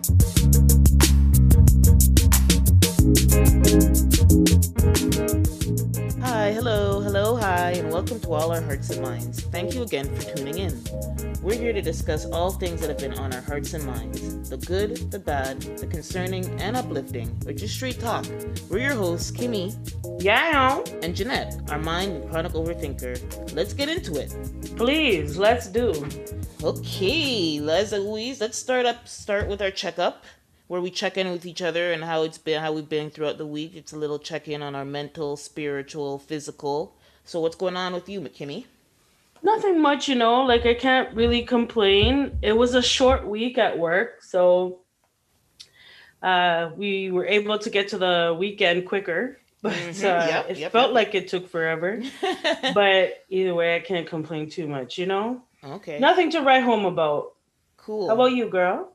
Hi, hello, hello, hi, and welcome to All Our Hearts and Minds. Thank you again for tuning in. We're here to discuss all things that have been on our hearts and minds the good, the bad, the concerning, and uplifting, or just straight talk. We're your hosts, Kimmy Yeah, and Jeanette, our mind and chronic overthinker. Let's get into it. please, let's do. Okay, as always, let's start up. Start with our checkup, where we check in with each other and how it's been, how we've been throughout the week. It's a little check in on our mental, spiritual, physical. So, what's going on with you, McKimmy? Nothing much, you know, like I can't really complain. It was a short week at work, so uh we were able to get to the weekend quicker. But Mhm, uh, yep, it yep, felt yep. like it took forever. but either way, I can't complain too much, you know? Okay, Nothing to write home about. cool. How about you, girl?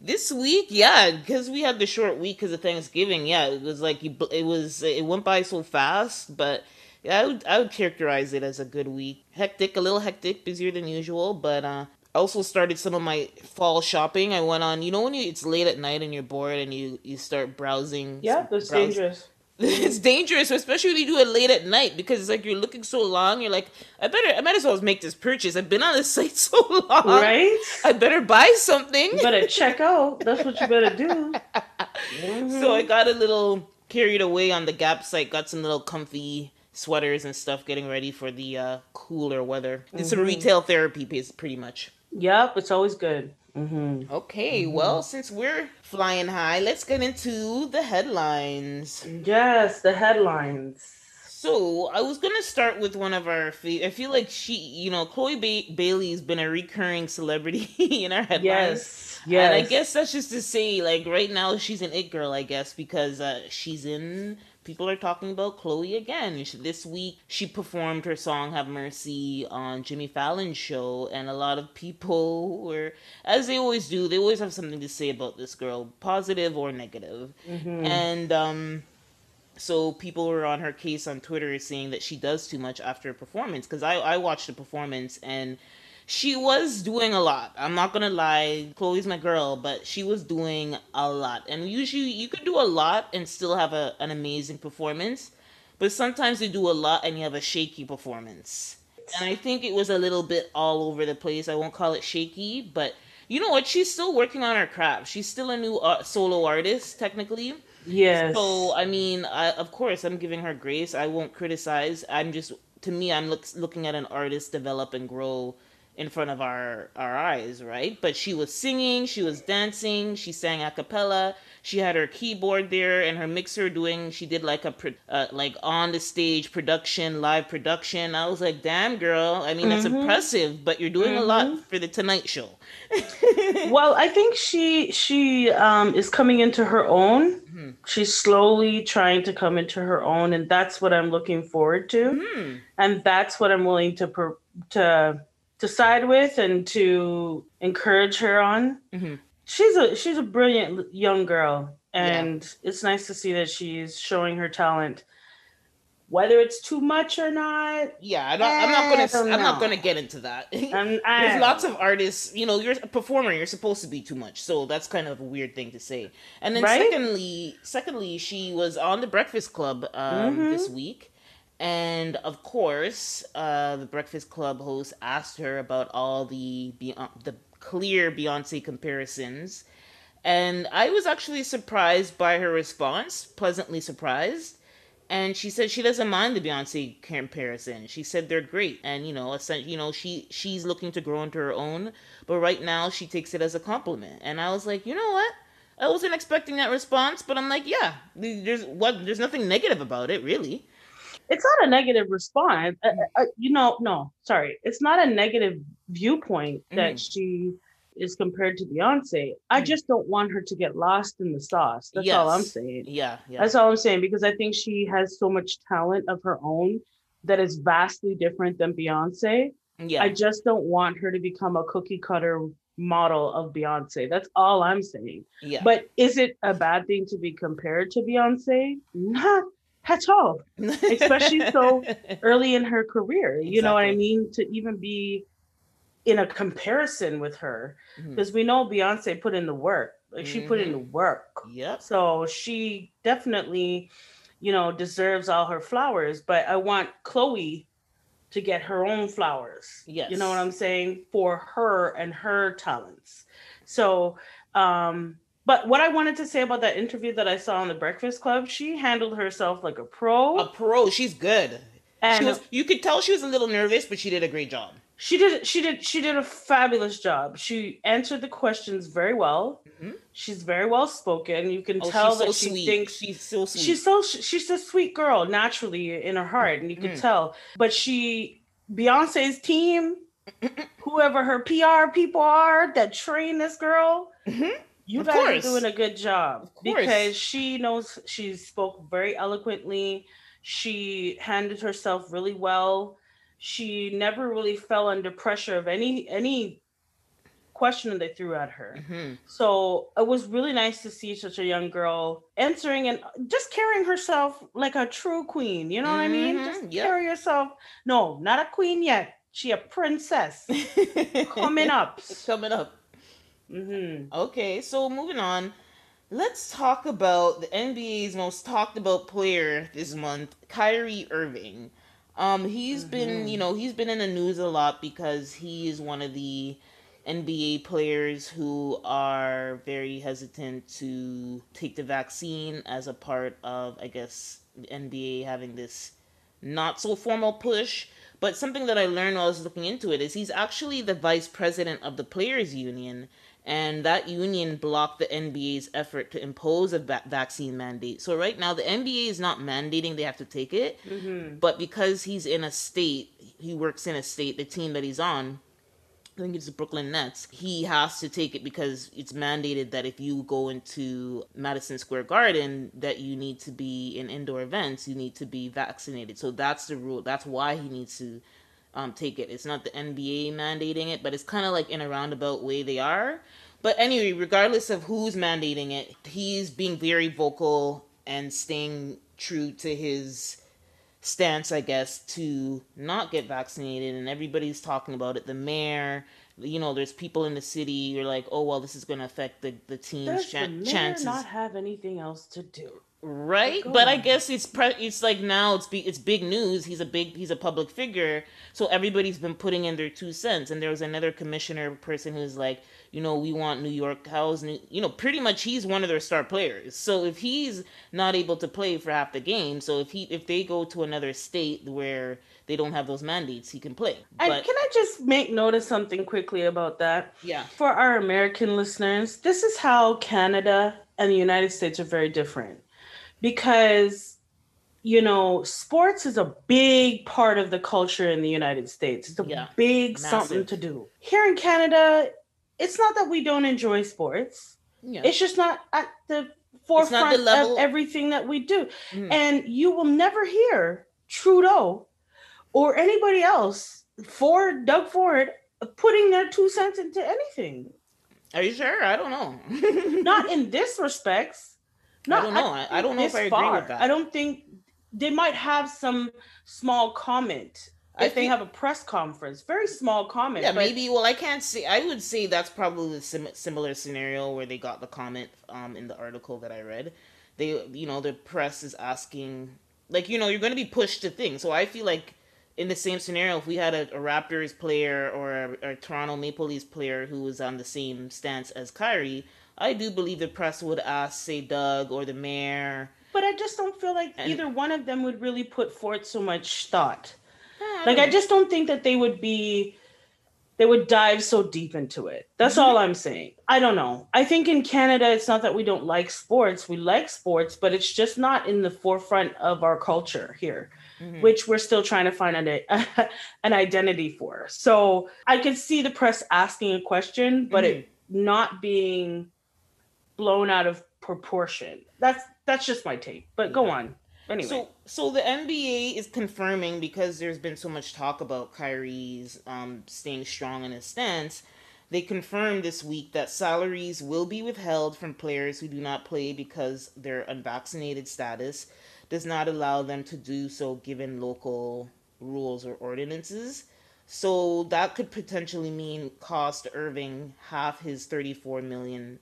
This week, yeah, because we had the short week because of Thanksgiving. Yeah, it was like it was it went by so fast, but yeah, I would I would characterize it as a good week. Hectic, a little hectic, busier than usual, but uh, I also started some of my fall shopping. I went on, you know, when you it's late at night and you're bored and you you start browsing. Yeah, that's dangerous. it's dangerous, especially when you do it late at night because it's like you're looking so long. You're like, I better, I might as well make this purchase. I've been on the site so long, Right? I better buy something. You better check out. That's what you better do. Mhm. So I got a little carried away on the Gap site. Got some little comfy sweaters and stuff, getting ready for the uh, cooler weather. It's some Mhm. retail therapy, bas- pretty much. Yep, it's always good. Hmm Okay, well, since we're flying high, let's get into the headlines. Yes, the headlines. So I was gonna start with one of our. I feel like she, you know, Chloe ba- Bailey's been a recurring celebrity in our headlines. Yes, yes. And I guess that's just to say, like, right now she's an it girl, I guess, because uh, she's in. People are talking about Chloe again. She- This week, she performed her song "Have Mercy" on Jimmy Fallon's show, and a lot of people were, as they always do, they always have something to say about this girl, positive or negative. Mhm. And um, so people were on her case on Twitter saying that she does too much after a performance. Because I, I watched the performance and she was doing a lot. I'm not gonna lie, Chloe's my girl, but she was doing a lot. And usually you could do a lot and still have a, an amazing performance. But sometimes you do a lot and you have a shaky performance. And I think it was a little bit all over the place. I won't call it shaky, but you know what? She's still working on her craft. She's still a new uh, solo artist, technically. yes. So I mean, I, of course, I'm giving her grace. I won't criticize. I'm just, to me, I'm look, looking at an artist develop and grow in front of our our eyes, right? But she was singing, she was dancing, she sang a cappella. She had her keyboard there and her mixer doing. She did like a uh, like on the stage production, live production. I was like, damn girl. I mean, that's Mhm. impressive, but you're doing a lot Mhm. for the Tonight Show. well, I think she she um is coming into her own. Mhm. She's slowly trying to come into her own, and that's what I'm looking forward to, Hmm. and that's what I'm willing to per, to to side with and to encourage her on. Mhm. She's a she's a brilliant young girl, and it's nice to see that she's showing her talent. Whether it's too much or not, Yeah, I don't, I'm not gonna. I don't I'm not gonna get into that. I, There's lots of artists, you know, you're a performer, you're supposed to be too much. So that's kind of a weird thing to say. And then Right? secondly, secondly, she was on the Breakfast Club um, Mhm. this week. And of course, uh, the Breakfast Club host asked her about all the Beyonce, the clear Beyonce comparisons. And I was actually surprised by her response, pleasantly surprised. And she said she doesn't mind the Beyonce comparison. She said they're great, and you know, you know, she she's looking to grow into her own. But right now, she takes it as a compliment. And I was like, you know what? I wasn't expecting that response, but I'm like, yeah, there's what there's nothing negative about it, really. It's not a negative response. Uh, uh, you know, no, sorry, it's not a negative viewpoint that Mhm. she is compared to Beyonce. I Mhm. just don't want her to get lost in the sauce. That's all I'm saying. Yeah, yeah. That's all I'm saying because I think she has so much talent of her own that is vastly different than Beyonce. yeah. I just don't want her to become a cookie cutter model of Beyonce. That's all I'm saying. yeah. But is it a bad thing to be compared to Beyonce? Not at all. especially so early in her career. You know what I mean? To even be in a comparison with her, because we know Beyonce put in the work. Like she put in the work. Yep. So she definitely, you know, deserves all her flowers. But I want Chloe to get her own flowers. Yes. You know what I'm saying? For her and her talents. So, um, but what I wanted to say about that interview that I saw on the Breakfast Club, she handled herself like a pro. A pro. She's good. and she was, you could tell she was a little nervous, but she did a great job. she did she did she did a fabulous job. She answered the questions very well. Mhm. She's very well spoken. You can Oh, tell so that she sweet. thinks she's so sweet. she's so she's a sweet girl naturally in her heart and you can Mhm. tell but she beyonce's team whoever her pr people are that train this girl Mhm. You Of guys course. are doing a good job because she knows she spoke very eloquently she handled herself really well she never really fell under pressure of any any question they threw at her Mhm. so it was really nice to see such a young girl answering and just carrying herself like a true queen. You know what I mean? Mhm, Just yep. carry yourself. No, not a queen yet. She a princess coming up. Coming up. Hmm Okay, so moving on. Let's talk about the NBA's most talked about player this month, Kyrie Irving. Um, he's been, Mhm. you know, he's been in the news a lot because he is one of the NBA players who are very hesitant to take the vaccine as a part of, I guess, the NBA having this not so formal push. But something that I learned while I was looking into it is he's actually the vice president of the Players Union, and that union blocked the NBA's effort to impose a va- vaccine mandate. So right now, the NBA is not mandating they have to take it, hmm but because he's in a state, he works in a state, the team that he's on, I think it's the Brooklyn Nets, he has to take it because it's mandated that if you go into Madison Square Garden, that you need to be in indoor events, you need to be vaccinated. So that's the rule. That's why he needs to um, take it. It's not the NBA mandating it, but it's kind of like in a roundabout way they are. But anyway, regardless of who's mandating it, he's being very vocal and staying true to his stance, I guess, to not get vaccinated, and everybody's talking about it. The mayor, you know, there's people in the city. You're like, oh well, this is going to affect the the team's Does the mayor chances, not have anything else to do? Right? Go But I guess it's pre- it's like now it's be- it's big news. He's a big he's a public figure, so everybody's been putting in their two cents. And there was another commissioner person who's like, you know, we want New York How's New, you know, pretty much he's one of their star players. So if he's not able to play for half the game, so if he if they go to another state where they don't have those mandates, he can play. And But can I just make note of something quickly about that? yeah, For our American listeners, this is how Canada and the United States are very different because, you know, sports is a big part of the culture in the United States. It's a Yeah, big something to do. Here in Canada, it's not that we don't enjoy sports, yeah, it's just not at the forefront level- of everything that we do. Mhm. And you will never hear Trudeau or anybody else, Ford, Doug Ford, putting their two cents into anything. Are you sure? I don't know. Not in this respects. I don't know. I- I don't know if I agree with that. I don't think they might have some small comment if they have a press conference. Very small comment. Yeah, maybe. Well, I can't say. I would say that's probably the sim- similar scenario where they got the comment um, in the article that I read. They, you know, the press is asking, like, you know, you're going to be pushed to things. So I feel like in the same scenario, if we had a, a Raptors player or a, a Toronto Maple Leafs player who was on the same stance as Kyrie, I do believe the press would ask, say, Doug or the mayor. But I just don't feel like And- either one of them would really put forth so much thought. "Eh, Like I just don't think that they would be they would dive so deep into it. That's Mm-hmm. all I'm saying. I don't know. I think in Canada it's not that we don't like sports. We like sports, but it's just not in the forefront of our culture here, Mhm. which we're still trying to find an, an identity for. So I could see the press asking a question, but it not being blown out of proportion. That's that's just my take. But go Yeah. on. Anyway. So, so the NBA is confirming because there's been so much talk about Kyrie's um, staying strong in his stance. They confirmed this week that salaries will be withheld from players who do not play because their unvaccinated status does not allow them to do so given local rules or ordinances. So that could potentially mean cost Irving half his $34 million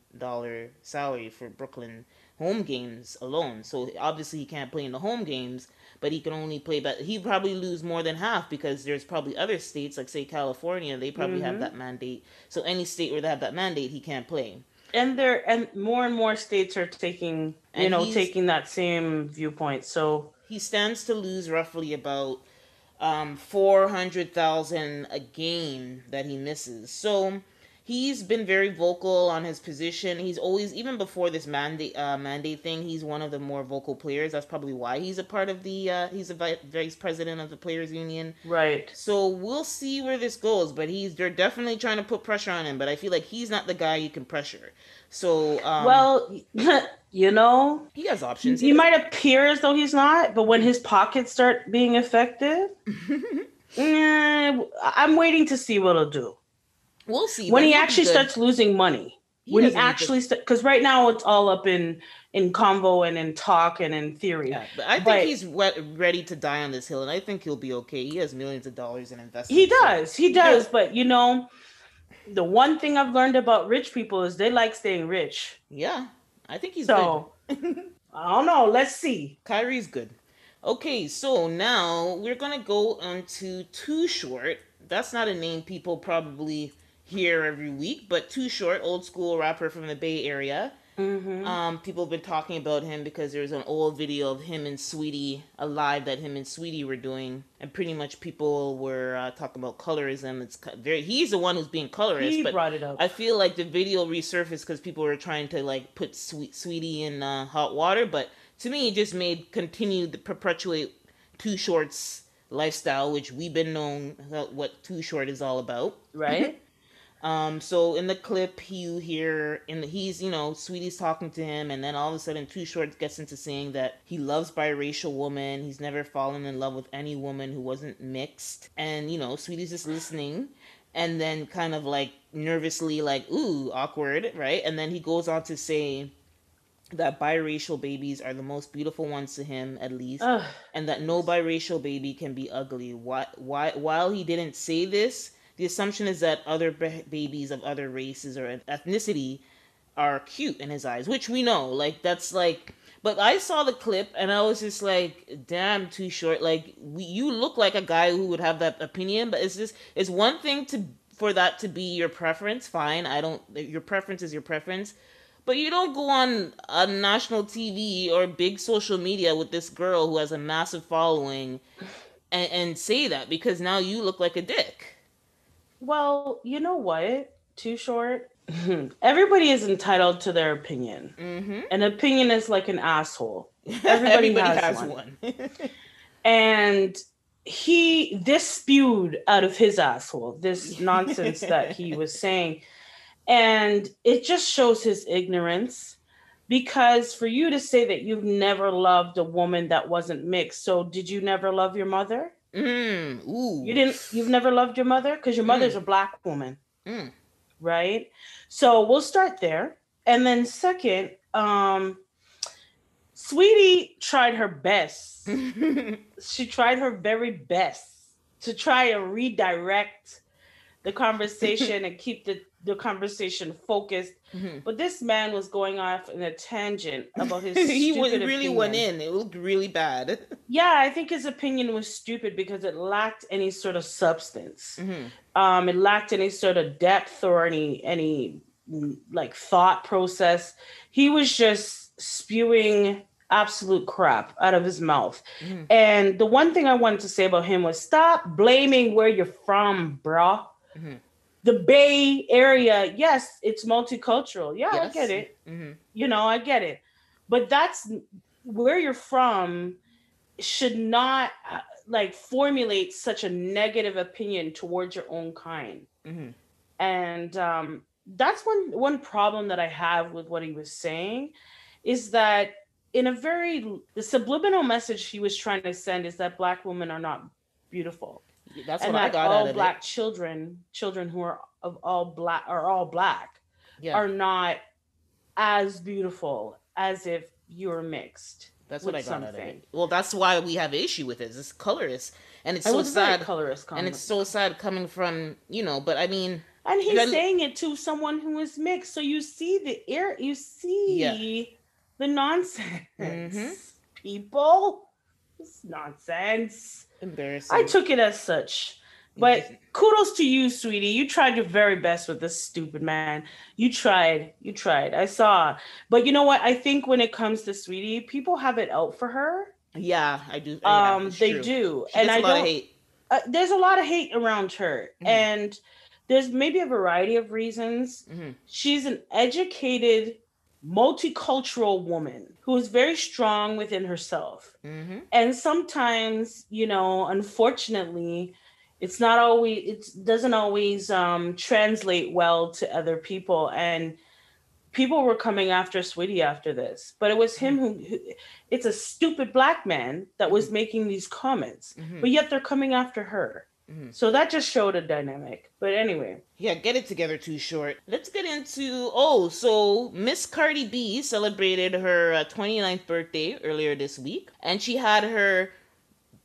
salary for Brooklyn home games alone. So obviously he can't play in the home games, but he can only play but he probably lose more than half because there's probably other states like say California, they probably mm-hmm. have that mandate. So any state where they have that mandate, he can't play. And there and more and more states are taking you and know taking that same viewpoint. So he stands to lose roughly about um, 400,000 a game that he misses. So he's been very vocal on his position. He's always, even before this mandate uh, mandate thing, he's one of the more vocal players. That's probably why he's a part of the. Uh, he's a vice president of the players union. Right. So we'll see where this goes. But he's they're definitely trying to put pressure on him. But I feel like he's not the guy you can pressure. So um, well, you know, he has options. He, he might appear as though he's not, but when his pockets start being affected, eh, I'm waiting to see what he'll do. We'll see when he actually starts losing money. He when he actually because st- right now it's all up in in convo and in talk and in theory. Yeah, but I think but, he's re- ready to die on this hill, and I think he'll be okay. He has millions of dollars in investments. He does, he does. But you know, the one thing I've learned about rich people is they like staying rich. Yeah, I think he's so. I don't know. Let's see. Kyrie's good. Okay, so now we're gonna go on to Too Short. That's not a name people probably hear every week, but Too Short, old school rapper from the Bay Area. Mm-hmm. Um, people have been talking about him because there's an old video of him and Saweetie alive that him and Saweetie were doing, and pretty much people were uh, talking about colorism. It's very he's the one who's being colorist. He but brought it up. I feel like the video resurfaced because people were trying to like put Sweet Saweetie in uh, hot water, but to me, it just made continue to perpetuate Too Short's lifestyle, which we've been known what Too Short is all about, right? Um, so in the clip, you hear, and he's, you know, Saweetie's talking to him, and then all of a sudden, Too Short gets into saying that he loves biracial women. He's never fallen in love with any woman who wasn't mixed, and you know, Saweetie's just listening, and then kind of like nervously, like, ooh, awkward, right? And then he goes on to say that biracial babies are the most beautiful ones to him, at least, Ugh. and that no biracial baby can be ugly. Why? Why? While he didn't say this the assumption is that other b- babies of other races or ethnicity are cute in his eyes, which we know. Like that's like but I saw the clip and I was just like, damn, too short. Like we, you look like a guy who would have that opinion, but it's just it's one thing to for that to be your preference. Fine, I don't. Your preference is your preference, but you don't go on a national TV or big social media with this girl who has a massive following and, and say that because now you look like a dick. Well, you know what? Too short. Everybody is entitled to their opinion. Mm-hmm. An opinion is like an asshole. Everybody, Everybody has, has, one. one. and he this spewed out of his asshole this nonsense that he was saying and it just shows his ignorance because for you to say that you've never loved a woman that wasn't mixed so did you never love your mother Mm, ooh. You didn't. You've never loved your mother because your mother's mm. a black woman, mm. right? So we'll start there, and then second, um, Saweetie tried her best. she tried her very best to try and redirect the conversation and keep the the conversation focused. Mm-hmm. But this man was going off in a tangent about his. he really opinion. went in. It looked really bad. yeah, I think his opinion was stupid because it lacked any sort of substance. Mm-hmm. Um, it lacked any sort of depth or any any like thought process. He was just spewing absolute crap out of his mouth. Mm-hmm. And the one thing I wanted to say about him was stop blaming where you're from, bro. The Bay Area, yes, it's multicultural. Yeah, yes. I get it. Mm-hmm. You know, I get it. But that's where you're from should not uh, like formulate such a negative opinion towards your own kind. Mm-hmm. And um, that's one one problem that I have with what he was saying is that in a very the subliminal message he was trying to send is that black women are not beautiful that's and what I got all black it. children, children who are of all black are all black, yeah. are not as beautiful as if you're mixed. That's what I got out of it. Well, that's why we have issue with it. It's colorist, and it's It so sad. colorist And it's so sad coming from you know. But I mean, And he's Then- saying it to someone who is mixed. So you see the air, you see the nonsense. Mhm. People, it's nonsense. Embarrassing. I took it as such. But kudos to you, Saweetie. You tried your very best with this stupid man. You tried. You tried. I saw. But you know what? I think when it comes to Saweetie, people have it out for her. yeah, I do. yeah, Um, they true. do, She and I don't. uh, there's a lot of hate around her, Mhm. and there's maybe a variety of reasons. Mhm. She's an educated, multicultural woman who is very strong within herself. Mm-hmm. And sometimes, you know, unfortunately, it's not always it doesn't always um translate well to other people and people were coming after Saweetie after this. But it was him who, who it's a stupid black man that was making these comments. Mhm. But yet they're coming after her. Mhm. So that just showed a dynamic. But anyway, Yeah, get it together too short. Let's get into oh, so Miss Cardi B celebrated her uh, 29th birthday earlier this week, and she had her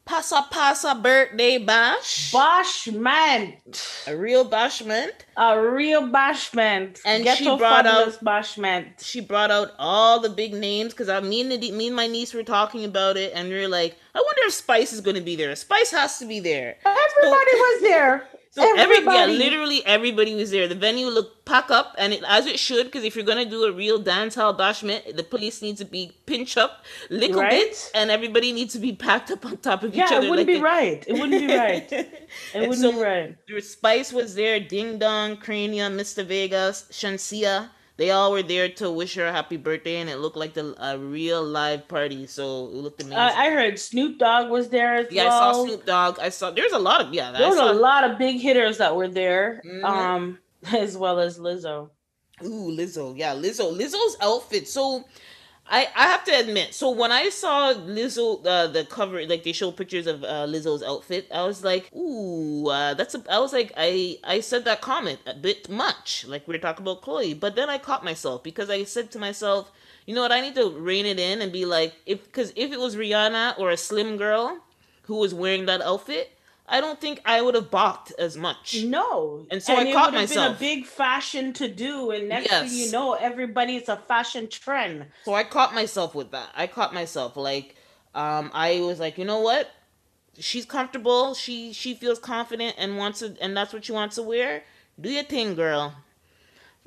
Passa Passa birthday bash, bashment, a real bashment. a real bashment, And Ghetto she brought out- bashment. She brought out all the big names because I mean, the, me and my niece were talking about it, and we are like, I wonder if Spice is going to be there. Spice has to be there. Everybody was there. So every yeah, literally everybody was there. The venue looked pack up, and it, as it should, because if you're gonna do a real dance hall bashment, the police needs to be pinch up, a little Right? bit, and everybody needs to be packed up on top of each Yeah, other. it wouldn't like be a- right. It wouldn't be right. It wouldn't so be right. Spice was there, Ding Dong, Cranium, Mr. Vegas, Shenseea. They all were there to wish her a happy birthday, and it looked like the, a real live party. So it looked amazing. Uh, I heard Snoop Dogg was there as yeah, well. I saw Snoop Dogg. I saw there's a lot of yeah. There I was a lot of big hitters that were there, Mhm. um, as well as Lizzo. Ooh, Lizzo. Yeah, Lizzo. Lizzo's outfit. So I I have to admit, so when I saw Lizzo uh, the cover like they show pictures of uh, Lizzo's outfit, I was like, "Ooh, uh, that's a I was like I I said that comment a bit much, like we are talking about Chloe, but then I caught myself because I said to myself, you know what, I need to rein it in and be like if cuz if it was Rihanna or a slim girl who was wearing that outfit, I don't think I would have balked as much. No, And so I it caught myself. Been a big fashion to do, and next Yes. thing you know, everybody's a fashion trend. So I caught myself with that. I caught myself like um I was like, you know what? She's comfortable. She she feels confident and wants to and that's what she wants to wear. Do your thing, girl.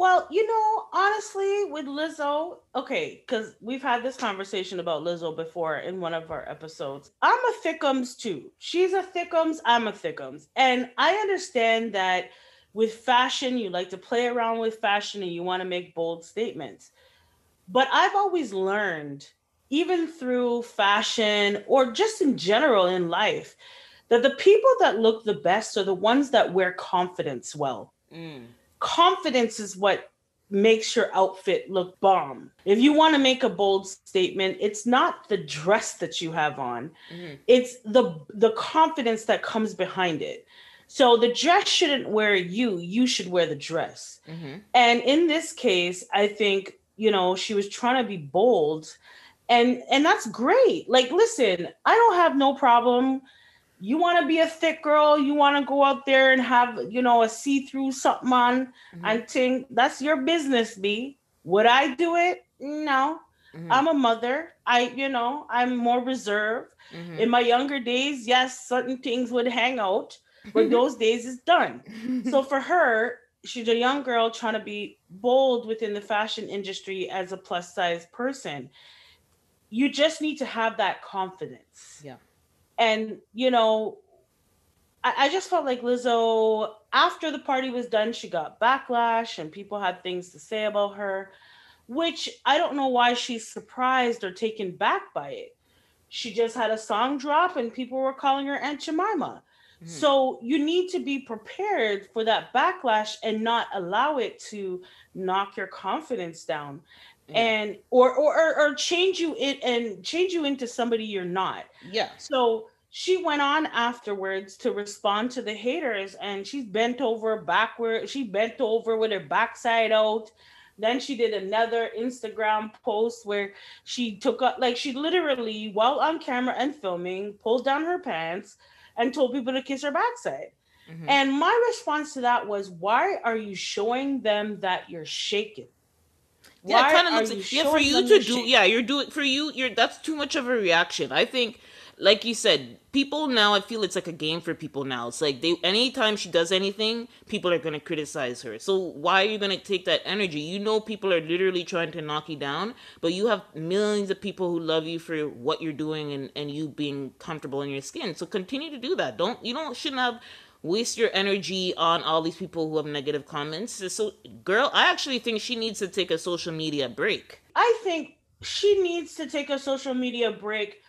Well, you know, honestly, with Lizzo, okay, because we've had this conversation about Lizzo before in one of our episodes. I'm a thickums too. She's a thickums. I'm a thickums, and I understand that with fashion, you like to play around with fashion and you want to make bold statements. But I've always learned, even through fashion or just in general in life, that the people that look the best are the ones that wear confidence well Mm. Confidence is what makes your outfit look bomb. If you want to make a bold statement, it's not the dress that you have on. Mhm. It's the the confidence that comes behind it. So the dress shouldn't wear you, you should wear the dress. Mhm. And in this case, I think, you know, she was trying to be bold and and that's great. Like listen, I don't have no problem you want to be a thick girl, you want to go out there and have, you know, a see-through something on Mhm. and think that's your business, B. Would I do it? No. Mhm. I'm a mother. I, you know, I'm more reserved. Mhm. In my younger days, yes, certain things would hang out, but those days is done. So for her, she's a young girl trying to be bold within the fashion industry as a plus size person. You just need to have that confidence. Yeah. And, you know, I, I just felt like Lizzo, after the party was done, she got backlash and people had things to say about her, which I don't know why she's surprised or taken back by it. She just had a song drop and people were calling her Aunt Jemima. Mhm. So you need to be prepared for that backlash and not allow it to knock your confidence down Yeah. and or, or or or change you in and change you into somebody you're not. yeah. So she went on afterwards to respond to the haters and she's bent over backward. She bent over with her backside out. Then she did another Instagram post where she took up, like, she literally, while on camera and filming, pulled down her pants and told people to kiss her backside. Mm-hmm. And my response to that was, why are you showing them that you're shaking? Yeah, kind of looks like, yeah, for you to do, yeah, you're doing, for you, you're, that's too much of a reaction. I think like you said, people now I feel it's like a game for people now. It's like they anytime she does anything, people are gonna criticize her. So why are you gonna take that energy? You know people are literally trying to knock you down, but you have millions of people who love you for what you're doing and, and you being comfortable in your skin. So continue to do that. Don't you don't shouldn't have waste your energy on all these people who have negative comments. So girl, I actually think she needs to take a social media break. I think she needs to take a social media break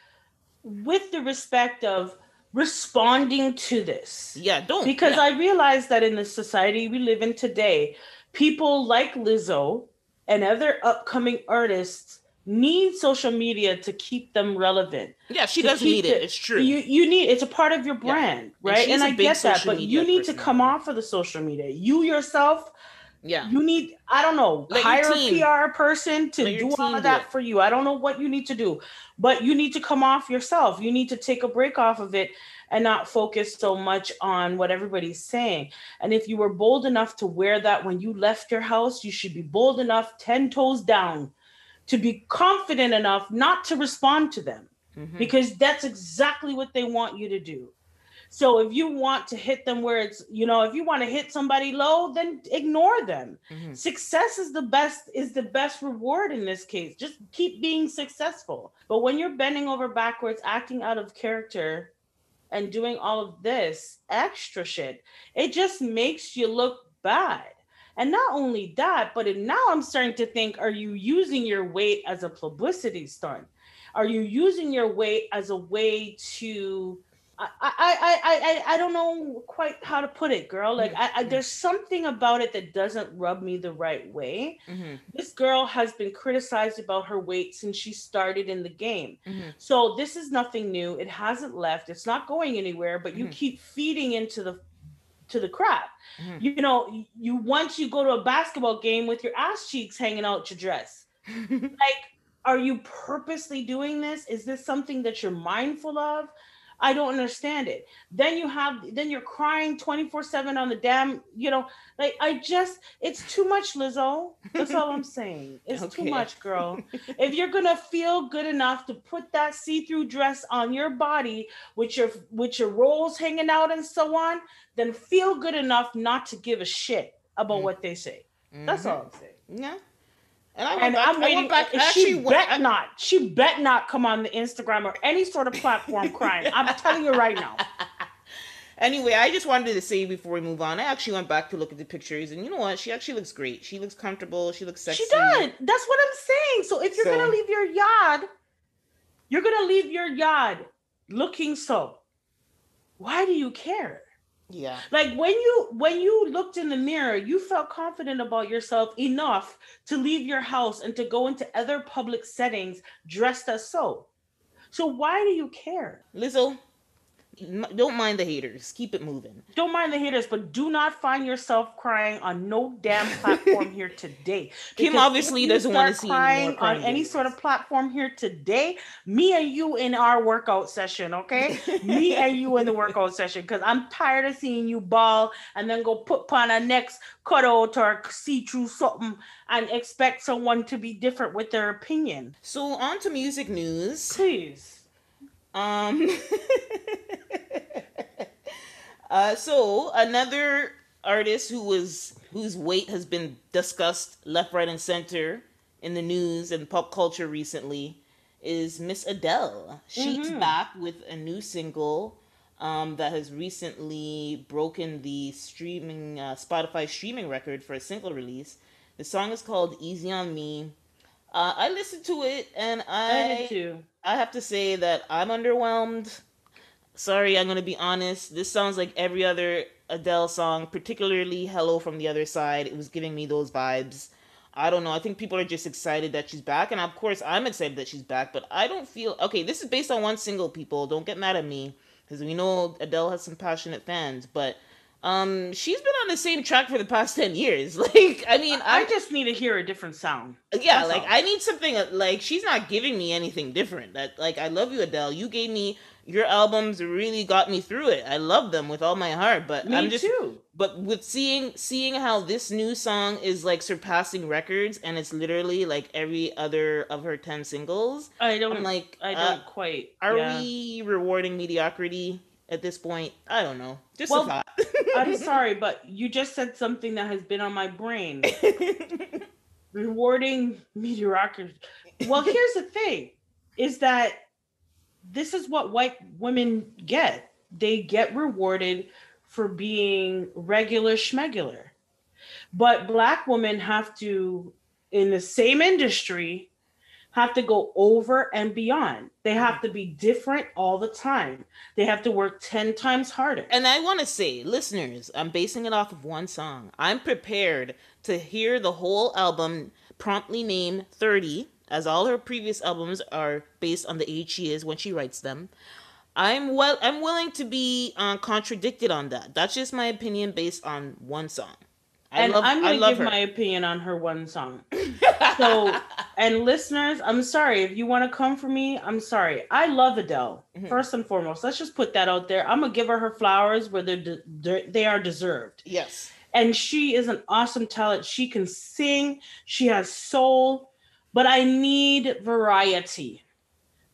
with the respect of responding to this. Yeah, don't. Because yeah. I realize that in the society we live in today, people like Lizzo and other upcoming artists need social media to keep them relevant. Yeah, she does need it. It's true. You you need it's a part of your brand, yeah. right? And, and I get that, but you need to come off of the social media. You yourself yeah. You need, I don't know, Let hire a PR person to Let do all of that for you. I don't know what you need to do, but you need to come off yourself. You need to take a break off of it and not focus so much on what everybody's saying. And if you were bold enough to wear that when you left your house, you should be bold enough, 10 toes down, to be confident enough not to respond to them mm-hmm. because that's exactly what they want you to do. So if you want to hit them where it's, you know, if you want to hit somebody low, then ignore them. Mm-hmm. Success is the best is the best reward in this case. Just keep being successful. But when you're bending over backwards, acting out of character and doing all of this extra shit, it just makes you look bad. And not only that, but now I'm starting to think are you using your weight as a publicity stunt? Are you using your weight as a way to I, I, I, I, I don't know quite how to put it, girl. Like, mm-hmm. I, I, there's something about it that doesn't rub me the right way. Mm-hmm. This girl has been criticized about her weight since she started in the game. Mm-hmm. So this is nothing new. It hasn't left. It's not going anywhere. But you mm-hmm. keep feeding into the to the crap. Mm-hmm. You know, you once you go to a basketball game with your ass cheeks hanging out your dress. like, are you purposely doing this? Is this something that you're mindful of? I don't understand it. Then you have then you're crying 24/7 on the damn, you know, like I just it's too much, Lizzo. That's all I'm saying. It's okay. too much, girl. if you're gonna feel good enough to put that see-through dress on your body with your with your rolls hanging out and so on, then feel good enough not to give a shit about mm what they say. Mm-hmm. That's all I'm saying. Yeah. And, I and back, I'm waiting. Back, she bet I, not. She bet not come on the Instagram or any sort of platform crying. I'm telling you right now. Anyway, I just wanted to say before we move on, I actually went back to look at the pictures, and you know what? She actually looks great. She looks comfortable. She looks sexy. She does. That's what I'm saying. So if you're so, gonna leave your yard, you're gonna leave your yard looking so. Why do you care? Yeah. Like when you when you looked in the mirror, you felt confident about yourself enough to leave your house and to go into other public settings dressed as so. So why do you care? Lizzo, don't mind the haters. Keep it moving. Don't mind the haters, but do not find yourself crying on no damn platform here today. Kim obviously doesn't want to see crying on any sort of platform here today. Me and you in our workout session, okay? me and you in the workout session, because I'm tired of seeing you ball and then go put on a next cutout or see through something and expect someone to be different with their opinion. So on to music news, please. Um. uh, so another artist who was whose weight has been discussed left, right, and center in the news and pop culture recently is Miss Adele. She's mm-hmm. back with a new single um, that has recently broken the streaming uh, Spotify streaming record for a single release. The song is called "Easy on Me." Uh, I listened to it and I, I, I have to say that I'm underwhelmed sorry, I'm gonna be honest. This sounds like every other Adele song, particularly "Hello from the Other Side." It was giving me those vibes. I don't know. I think people are just excited that she's back, and of course, I'm excited that she's back. But I don't feel okay. This is based on one single. People, don't get mad at me because we know Adele has some passionate fans, but Um, she's been on the same track for the past ten years. Like, I mean, I I just need to hear a different sound. yeah, That's like all. I need something uh, like she's not giving me anything different. That like I love you, Adele. You gave me your albums really got me through it. I love them with all my heart. But Me I'm just too. but with seeing seeing how this new song is like surpassing records and it's literally like every other of her 10 singles I don't i'm like I uh, don't quite. are yeah. we rewarding mediocrity at this point i don't know just Well, a thought I'm sorry, but you just said something that has been on my brain. Rewarding mediocrity. Well, here's the thing is that this is what white women get. They get rewarded for being regular schmegular. But black women have to, in the same industry, have to go over and beyond. They have to be different all the time. They have to work 10 times harder. and i want to say listeners i'm basing it off of one song i'm prepared to hear the whole album promptly named 30 as all her previous albums are based on the age she is when she writes them I'm well. I'm willing to be uh, contradicted on that. That's just my opinion based on one song. I and love. I'm going to give her. my opinion on her one song. So, and listeners, I'm sorry if you want to come for me. I'm sorry. I love Adele. Mhm. First and foremost, let's just put that out there. I'm gonna give her her flowers where they're de- they are deserved. yes. And she is an awesome talent. She can sing. She has soul, but I need variety.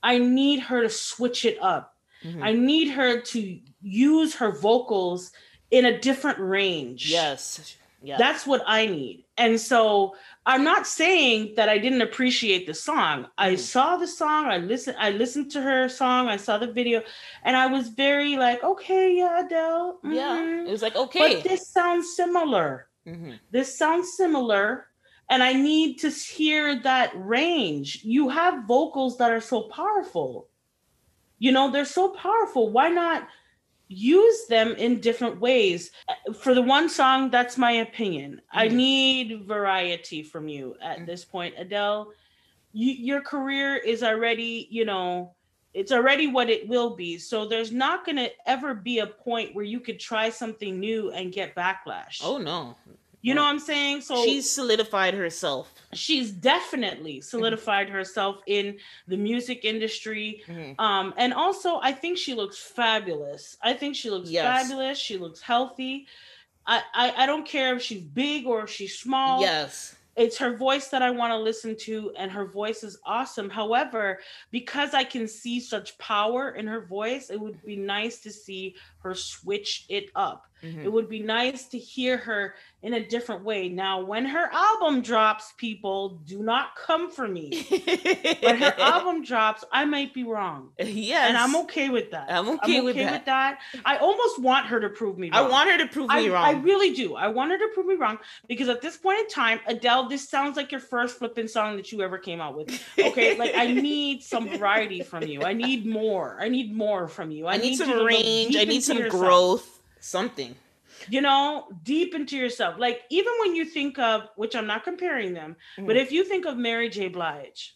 I need her to switch it up. Mhm. I need her to use her vocals in a different range. Yes. Yeah. That's what I need. And so I'm not saying that I didn't appreciate the song. I Mhm. saw the song, I listened, I listened to her song, I saw the video, and I was very like, okay, yeah, Adele. yeah. mhm. It was like okay. But this sounds similar. Mhm. This sounds similar. And I need to hear that range. You have vocals that are so powerful. You know, they're so powerful. Why not use them in different ways? For the one song, that's my opinion. I Mhm. need variety from you at Mhm. this point, Adele. You, your career is already, you know, it's already what it will be. So there's not going to ever be a point where you could try something new and get backlash. Oh no. You know what I'm saying? So She's solidified herself. She's definitely solidified herself in the music industry. Mhm. Um, and also I think she looks fabulous. I think she looks Yes. fabulous. She looks healthy. I, I I don't care if she's big or if she's small. Yes. It's her voice that I want to listen to, and her voice is awesome. However, because I can see such power in her voice, it would be nice to see her switch it up. Mhm. It would be nice to hear her in a different way. Now, when her album drops, people do not come for me. When her album drops, I might be wrong. yes. And I'm okay with that. I'm okay with that. that. I almost want her to prove me wrong. I want her to prove I, me wrong. I really do. I want her to prove me wrong because at this point in time, Adele, this sounds like your first flipping song that you ever came out with. Okay, like I need some variety from you. I need more. I need more from you. I, I need you some range. I need some yourself. growth. Something. You know, deep into yourself. Like even when you think of, which I'm not comparing them, but Mhm. if you think of Mary J. Blige,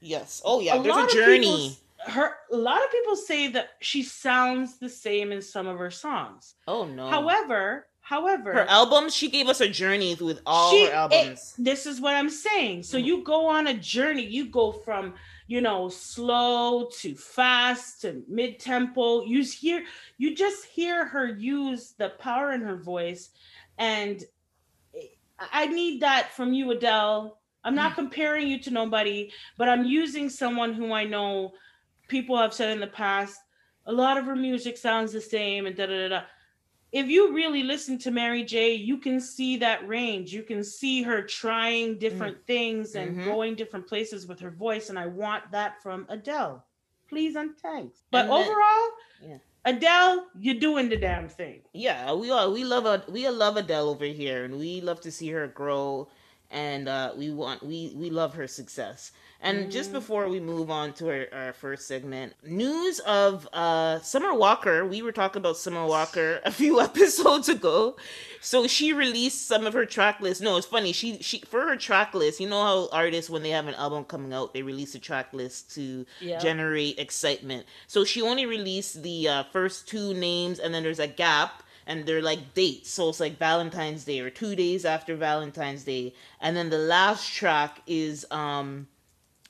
Yes. Oh yeah. a There's a journey. people- her a lot of people say that she sounds the same in some of her songs. Oh no. However, however, her albums, she gave us a journey with all She- her albums. this is what I'm saying. So Mhm. you go on a journey. You go from you know slow to fast to mid tempo. You hear you just hear her use the power in her voice, and I- I need that from you, Adele. I'm not mm. comparing you to nobody, but I'm using someone who I know people have said in the past. A lot of her music sounds the same, and da da da. da if you really listen to Mary J, you can see that range. You can see her trying different things and Mhm. going different places with her voice. And I want that from Adele. Please and thanks. But And then- overall, Yeah. Adele, you're doing the damn thing. yeah, we are. we love we love Adele over here, and we love to see her grow, and uh, we want we we love her success. And just Mhm. before we move on to our, our first segment, news of uh, Summer Walker. We were talking about Summer Walker a few episodes ago. So she released some of her track list. No, it's funny. She she for her track list. You know how artists when they have an album coming out, they release a track list to Yeah. generate excitement. So she only released the uh, first two names, and then there's a gap, and they're like dates. So it's like Valentine's Day or two days after Valentine's Day. And then the last track is um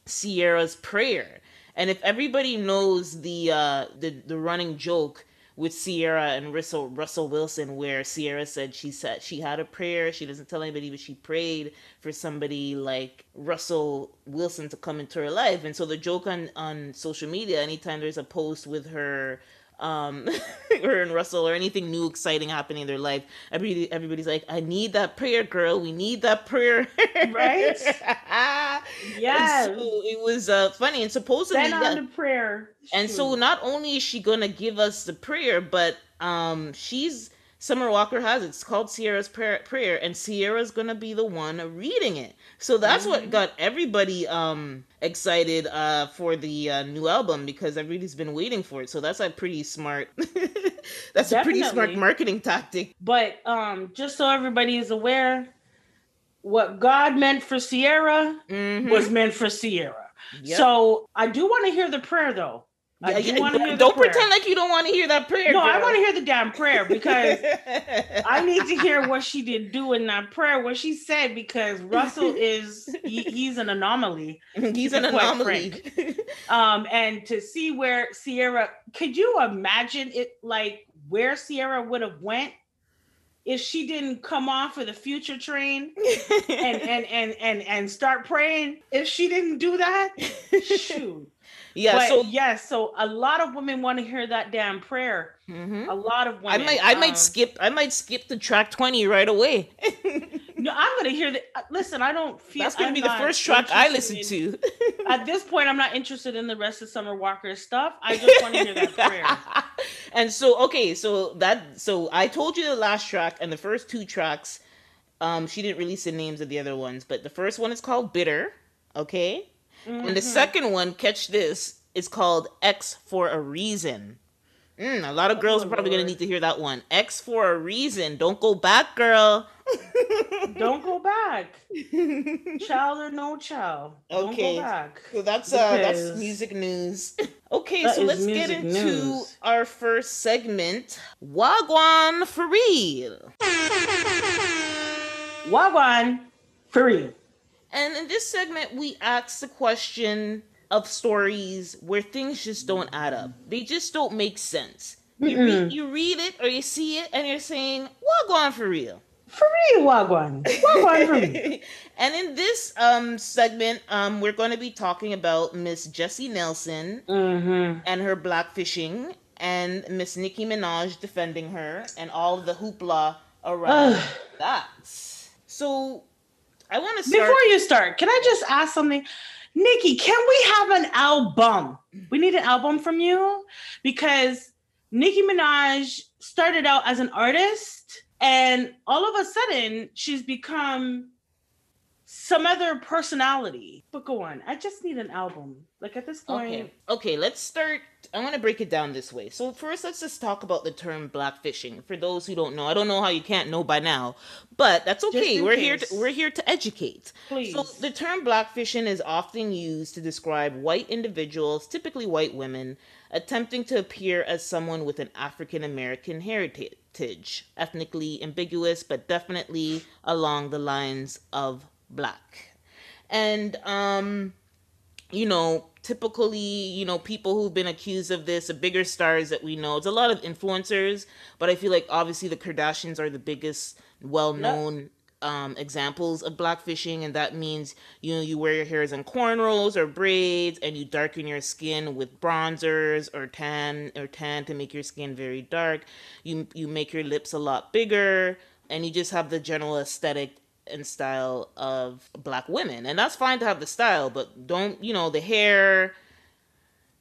Ciara's prayer. And if everybody knows the uh the, the running joke with Ciara and Russell Russell Wilson, where Ciara said she said she had a prayer. She doesn't tell anybody, but she prayed for somebody like Russell Wilson to come into her life. And so the joke on on social media, anytime there's a post with her um her and Russell or anything new exciting happening in their life everybody everybody's like I need that prayer girl. We need that prayer. Right? Yeah so it was uh funny. And supposedly Send on the prayer. and so not only is she gonna give us the prayer but um she's Summer Walker has it. It's called Ciara's prayer, prayer, and Ciara's gonna be the one reading it. So that's mm-hmm. what got everybody um excited uh for the uh, new album because everybody's been waiting for it. So that's a pretty smart. that's Definitely. a pretty smart marketing tactic. But um, just so everybody is aware, what God meant for Ciara mm-hmm. was meant for Ciara. Yep. So I do want to hear the prayer though. I do don't, don't pretend like you don't want to hear that prayer. No, girl. I want to hear the damn prayer because I need to hear what she did do in that prayer, what she said, because Russell is he, he's an anomaly. He's an anomaly. um, and to see where Ciara, could you imagine it like where Ciara would have went if she didn't come off of the future train and and and and and start praying? If she didn't do that, shoot. Yeah. But so yes, so a lot of women want to hear that damn prayer. Mm-hmm. A lot of women. I might, I um, might skip, I might skip the track twenty right away. no, I'm gonna hear the. Uh, listen, I don't feel that's gonna I'm be the first track I listen in, to. at this point, I'm not interested in the rest of Summer Walker's stuff. I just want to hear that prayer. and so, okay, so that, so I told you the last track and the first two tracks. Um, she didn't release the names of the other ones, but the first one is called Bitter. Okay. Mm-hmm. And the mm-hmm. second one, catch this, is called X for a Reason. Mm, a lot of girls oh, are probably going to need to hear that one. X for a reason. Don't go back, girl. Don't go back. child or no child. Okay. So that's uh that's music news. Okay, so let's get into news. our first segment. Wagwan for real. Wagwan for real. And in this segment, we ask the question of stories where things just don't add up. They just don't make sense. You, read, you read it or you see it and you're saying, Wagwan for real. For real, Wagwan. Wagwan for real. and in this um, segment, um, we're going to be talking about Miss Jesy Nelson mm-hmm. and her blackfishing and Miss Nicki Minaj defending her and all the hoopla around that. So I want to start. Before you start, can I just ask something? Nicki, can we have an album? We need an album from you because Nicki Minaj started out as an artist and all of a sudden she's become some other personality. But go on. I just need an album. Like at this point. Okay. Okay, let's start. I want to break it down this way. So first let's just talk about the term blackfishing. For those who don't know. I don't know how you can't know by now, but that's okay. We're case. here to we're here to educate. Please. So the term blackfishing is often used to describe white individuals, typically white women, attempting to appear as someone with an African American heritage, ethnically ambiguous, but definitely along the lines of black. And um you know, typically, you know, people who've been accused of this, the bigger stars that we know, it's a lot of influencers, but I feel like obviously the Kardashians are the biggest well-known yep. um, examples of blackfishing, and that means you know you wear your hairs in cornrows or braids, and you darken your skin with bronzers or tan or tan to make your skin very dark. You you make your lips a lot bigger, and you just have the general aesthetic and style of black women. And that's fine to have the style, but don't, you know, the hair,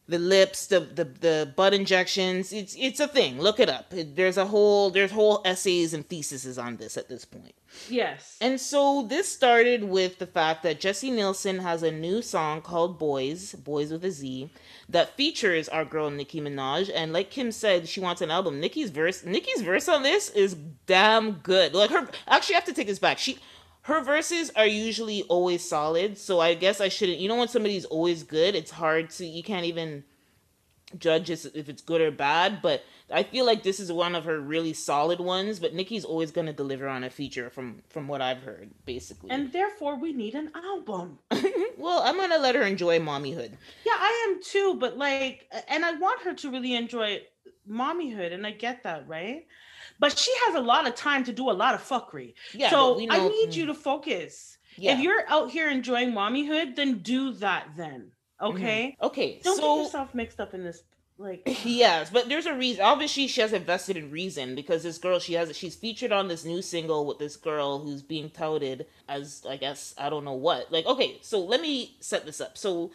the lips, the the, the butt injections, it's it's a thing. Look it up. There's a whole there's whole essays and theses on this at this point. Yes. And so this started with the fact that Jesy Nelson has a new song called Boys, Boys with a Z, that features our girl Nicki Minaj. And like Kim said, she wants an album. Nicki's verse Nicki's verse on this is damn good. Like her actually I have to take this back. She her verses are usually always solid, so I guess I shouldn't. You know, when somebody's always good, it's hard to. You can't even judge if it's good or bad, but I feel like this is one of her really solid ones. But Nicki's always going to deliver on a feature from from what I've heard, basically. And therefore, we need an album. well, I'm gonna let her enjoy mommyhood. Yeah, I am too. But like, and I want her to really enjoy mommyhood, and I get that, right? But she has a lot of time to do a lot of fuckery. Yeah. So know, I need you mm. to focus. Yeah. If you're out here enjoying mommyhood, then do that then. Okay. Mm-hmm. Okay. Don't so, get yourself mixed up in this. Like yes, but there's a reason. Obviously, she has invested in reason because this girl she has she's featured on this new single with this girl who's being touted as I guess I don't know what. Like okay, so let me set this up. So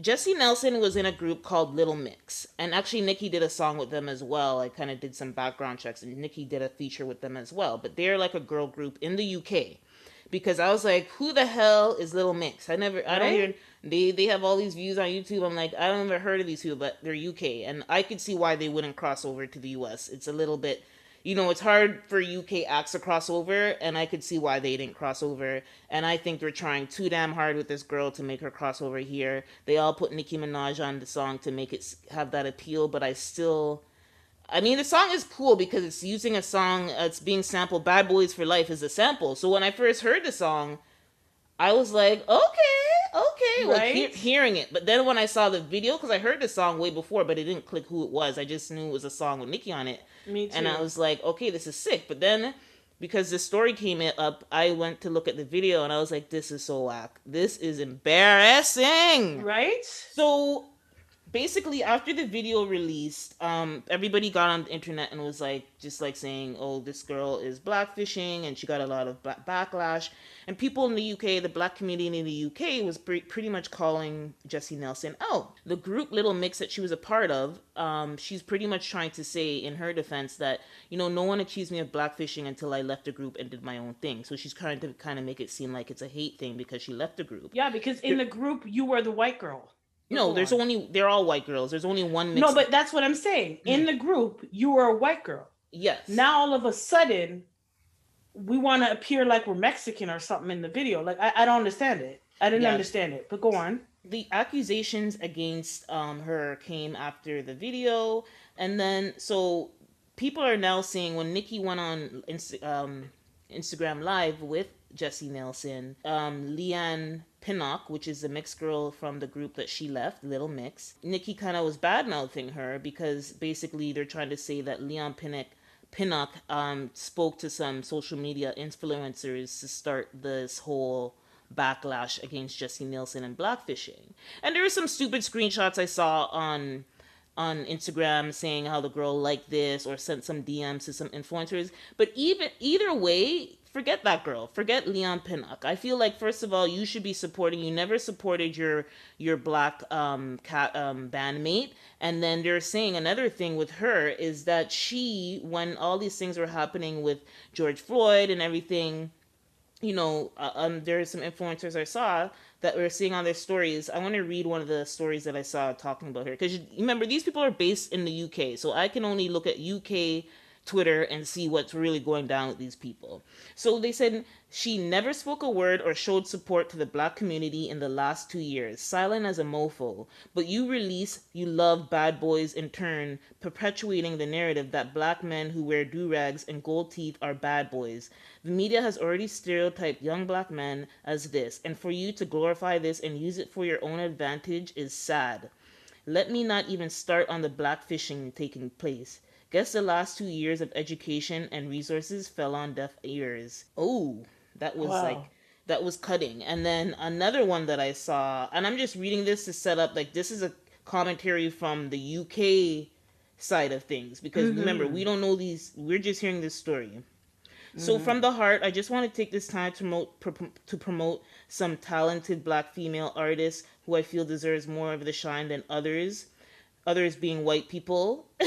Jesy Nelson was in a group called Little Mix, and actually Nicki did a song with them as well. I kind of did some background checks, and Nicki did a feature with them as well. But they're like a girl group in the UK because I was like, who the hell is Little Mix? I never, I don't hear. They they have all these views on YouTube. I'm like, I don't ever heard of these people, but they're UK, and I could see why they wouldn't cross over to the US. It's a little bit, you know, it's hard for UK acts to cross over, and I could see why they didn't cross over. And I think they're trying too damn hard with this girl to make her cross over here. They all put Nicki Minaj on the song to make it have that appeal, but I still I mean, the song is cool because it's using a song uh, that's being sampled. Bad Boys for Life is a sample. So when I first heard the song, I was like, okay, okay, right? like he- hearing it. But then when I saw the video, because I heard the song way before, but it didn't click who it was. I just knew it was a song with Nicki on it. Me too. And I was like, okay, this is sick. But then because the story came up, I went to look at the video and I was like, this is so whack. This is embarrassing. Right? So basically after the video released um everybody got on the internet and was like just like saying oh this girl is blackfishing and she got a lot of backlash. And people in the uk the black community in the uk was pre- pretty much calling jesy nelson out. The group little mix that she was a part of um she's pretty much trying to say in her defense that you know no one accused me of blackfishing until i left the group and did my own thing. So she's trying to kind of make it seem like it's a hate thing because she left the group. Yeah because in the group you were the white girl no, there's only they're all white girls. There's only one. Mixed no, but that's what I'm saying. In the group, you were a white girl. Yes. Now all of a sudden, we want to appear like we're Mexican or something in the video. Like I, I don't understand it. I didn't yes. understand it. But go on. The accusations against um, her came after the video, and then so people are now saying when Nicki went on Insta- um, Instagram Live with Jesy Nelson, um, Leigh-Anne Pinnock, which is the mixed girl from the group that she left, Little Mix. Nicki kind of was bad mouthing her because basically they're trying to say that Leigh-Anne Pinnock Pinnock um, spoke to some social media influencers to start this whole backlash against Jesy Nelson and blackfishing. And there were some stupid screenshots I saw on on Instagram saying how the girl liked this or sent some DMs to some influencers. But even either way, forget that girl. Forget Leigh-Anne Pinnock. I feel like first of all, you should be supporting. You never supported your your black um cat um bandmate. And then they're saying another thing with her is that she, when all these things were happening with George Floyd and everything, you know, uh, um, there are some influencers I saw that we're seeing on their stories. I want to read one of the stories that I saw talking about her because remember these people are based in the UK, so I can only look at UK Twitter and see what's really going down with these people. So they said she never spoke a word or showed support to the black community in the last two years, silent as a mofo. But you release You Love Bad Boys in turn, perpetuating the narrative that black men who wear do rags and gold teeth are bad boys. The media has already stereotyped young black men as this, and for you to glorify this and use it for your own advantage is sad. Let me not even start on the blackfishing taking place. Guess the last two years of education and resources fell on deaf ears. Oh, that was wow. like that was cutting. And then another one that I saw, and I'm just reading this to set up like this is a commentary from the UK side of things because mm-hmm. remember we don't know these. We're just hearing this story. Mm-hmm. So from the heart, I just want to take this time to promote pro- to promote some talented black female artists who I feel deserves more of the shine than others others being white people,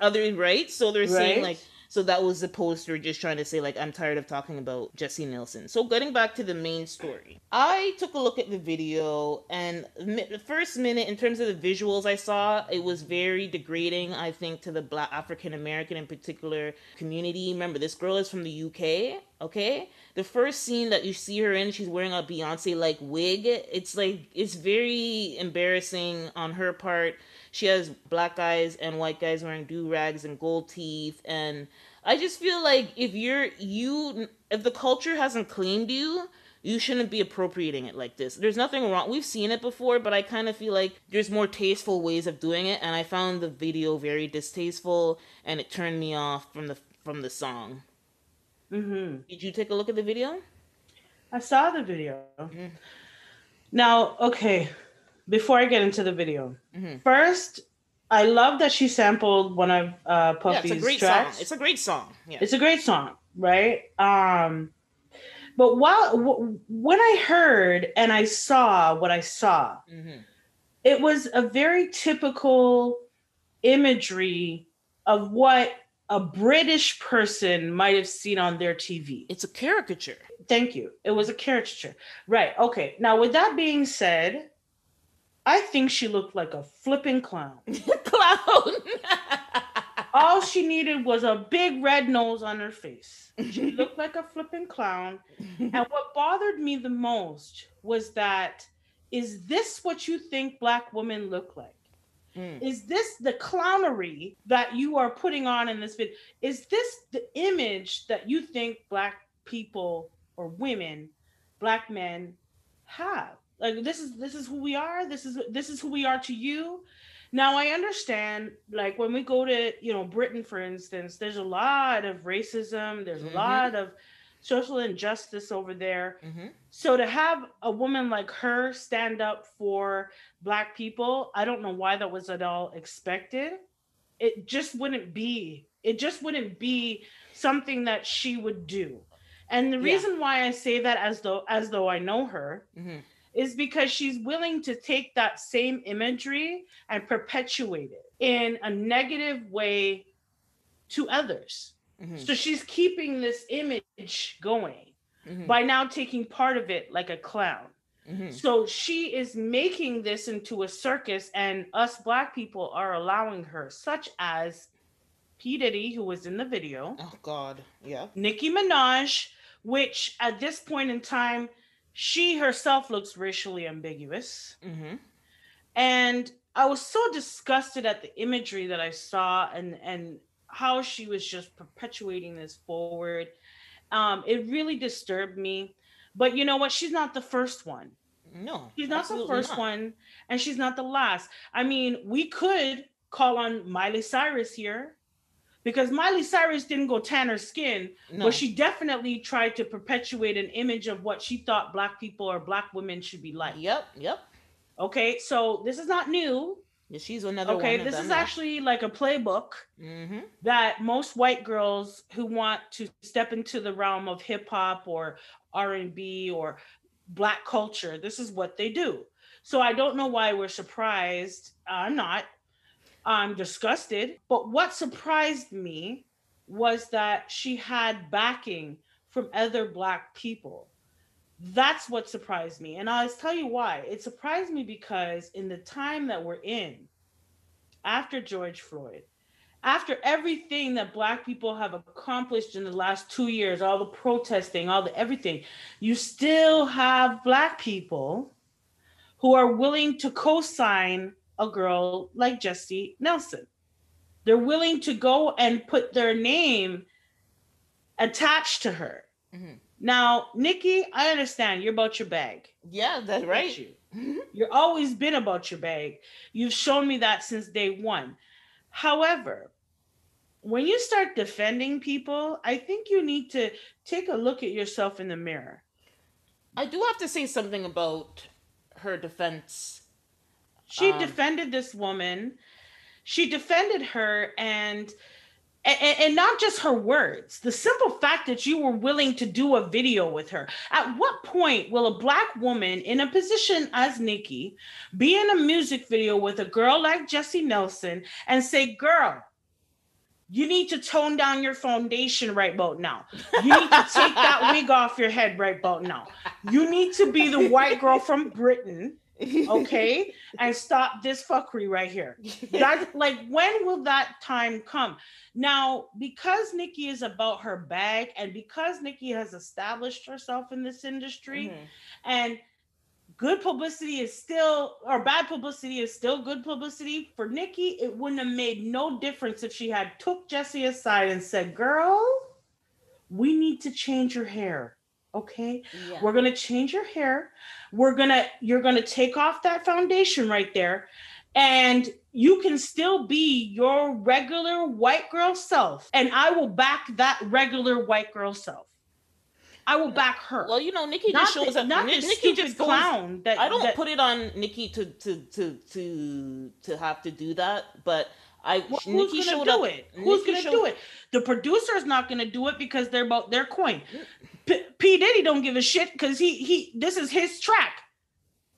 other right. So they're right. saying like so that was the poster just trying to say like I'm tired of talking about Jesy Nelson. So getting back to the main story, I took a look at the video and the first minute in terms of the visuals I saw, it was very degrading. I think to the Black African American in particular community. Remember, this girl is from the UK Okay, the first scene that you see her in, she's wearing a Beyonce like wig. It's like it's very embarrassing on her part. She has black guys and white guys wearing do rags and gold teeth, and I just feel like if you're you, if the culture hasn't claimed you, you shouldn't be appropriating it like this. There's nothing wrong. We've seen it before, but I kind of feel like there's more tasteful ways of doing it, and I found the video very distasteful, and it turned me off from the from the song. Mm-hmm. Did you take a look at the video? I saw the video. Mm-hmm. Now, okay, before I get into the video, mm-hmm. first, I love that she sampled one of uh, Puffy's yeah, it's a great tracks. Song. It's a great song. Yeah. It's a great song, right? Um, but while w- when I heard and I saw what I saw, mm-hmm. it was a very typical imagery of what a British person might have seen on their TV. It's a caricature. Thank you. It was a caricature. Right. Okay. Now, with that being said, I think she looked like a flipping clown. clown. All she needed was a big red nose on her face. She looked like a flipping clown. And what bothered me the most was that is this what you think black women look like? Mm. Is this the clownery that you are putting on in this video? Is this the image that you think black people or women, black men have? Like this is this is who we are. This is this is who we are to you. Now I understand, like when we go to you know Britain, for instance, there's a lot of racism. There's mm-hmm. a lot of social injustice over there. Mm-hmm. So to have a woman like her stand up for black people, I don't know why that was at all expected. It just wouldn't be. It just wouldn't be something that she would do. And the reason yeah. why I say that as though as though I know her mm-hmm. Is because she's willing to take that same imagery and perpetuate it in a negative way to others. Mm-hmm. So she's keeping this image going mm-hmm. by now taking part of it like a clown. Mm-hmm. So she is making this into a circus, and us black people are allowing her, such as P. Diddy, who was in the video. Oh, God. Yeah. Nicki Minaj, which at this point in time, she herself looks racially ambiguous. Mm-hmm. And I was so disgusted at the imagery that I saw and and how she was just perpetuating this forward. Um, it really disturbed me. But you know what? She's not the first one. No, she's not the first not. one, and she's not the last. I mean, we could call on Miley Cyrus here because Miley Cyrus didn't go tan her skin, no. but she definitely tried to perpetuate an image of what she thought black people or black women should be like. Yep, yep. Okay, so this is not new. Yeah, she's another okay, this is actually like a playbook mm-hmm. that most white girls who want to step into the realm of hip hop or R and B or black culture, this is what they do. So I don't know why we're surprised. I'm not. I'm disgusted. But what surprised me was that she had backing from other black people. That's what surprised me. And I'll tell you why. It surprised me because in the time that we're in, after George Floyd, after everything that black people have accomplished in the last two years, all the protesting, all the everything, you still have black people who are willing to co-sign a girl like Jesy Nelson. They're willing to go and put their name attached to her. Mm-hmm. Now, Nicki, I understand you're about your bag. Yeah, that's right. You. Mm-hmm. You're always been about your bag. You've shown me that since day one. However, when you start defending people, I think you need to take a look at yourself in the mirror. I do have to say something about her defense. She um, defended this woman. She defended her and and, and, not just her words, the simple fact that you were willing to do a video with her. At what point will a black woman in a position as Nicki be in a music video with a girl like Jesy Nelson and say, girl, you need to tone down your foundation right about now. You need to take that wig off your head right about now. You need to be the white girl from Britain, okay? and stop this fuckery right here. That like when will that time come? Now, because Nicki is about her bag and because Nicki has established herself in this industry Mhm. and good publicity is still or bad publicity is still good publicity for Nicki, it wouldn't have made no difference if she had took Jesy aside and said, "Girl, we need to change your hair." Okay? Yeah. We're gonna change your hair. We're gonna, you're gonna take off that foundation right there, and you can still be your regular white girl self. And I will back that regular white girl self. I will back her. Well, you know, Nicki not just shows the, up. not Ni- Nicki stupid just goes, clown that I don't that, put it on Nicki to to to to to have to do that, but I Well, who's Nicki gonna do up. it? Who's Nicki gonna showed- do it? The producer's not gonna do it because they're about their coin. P, P Diddy don't give a shit because he he this is his track.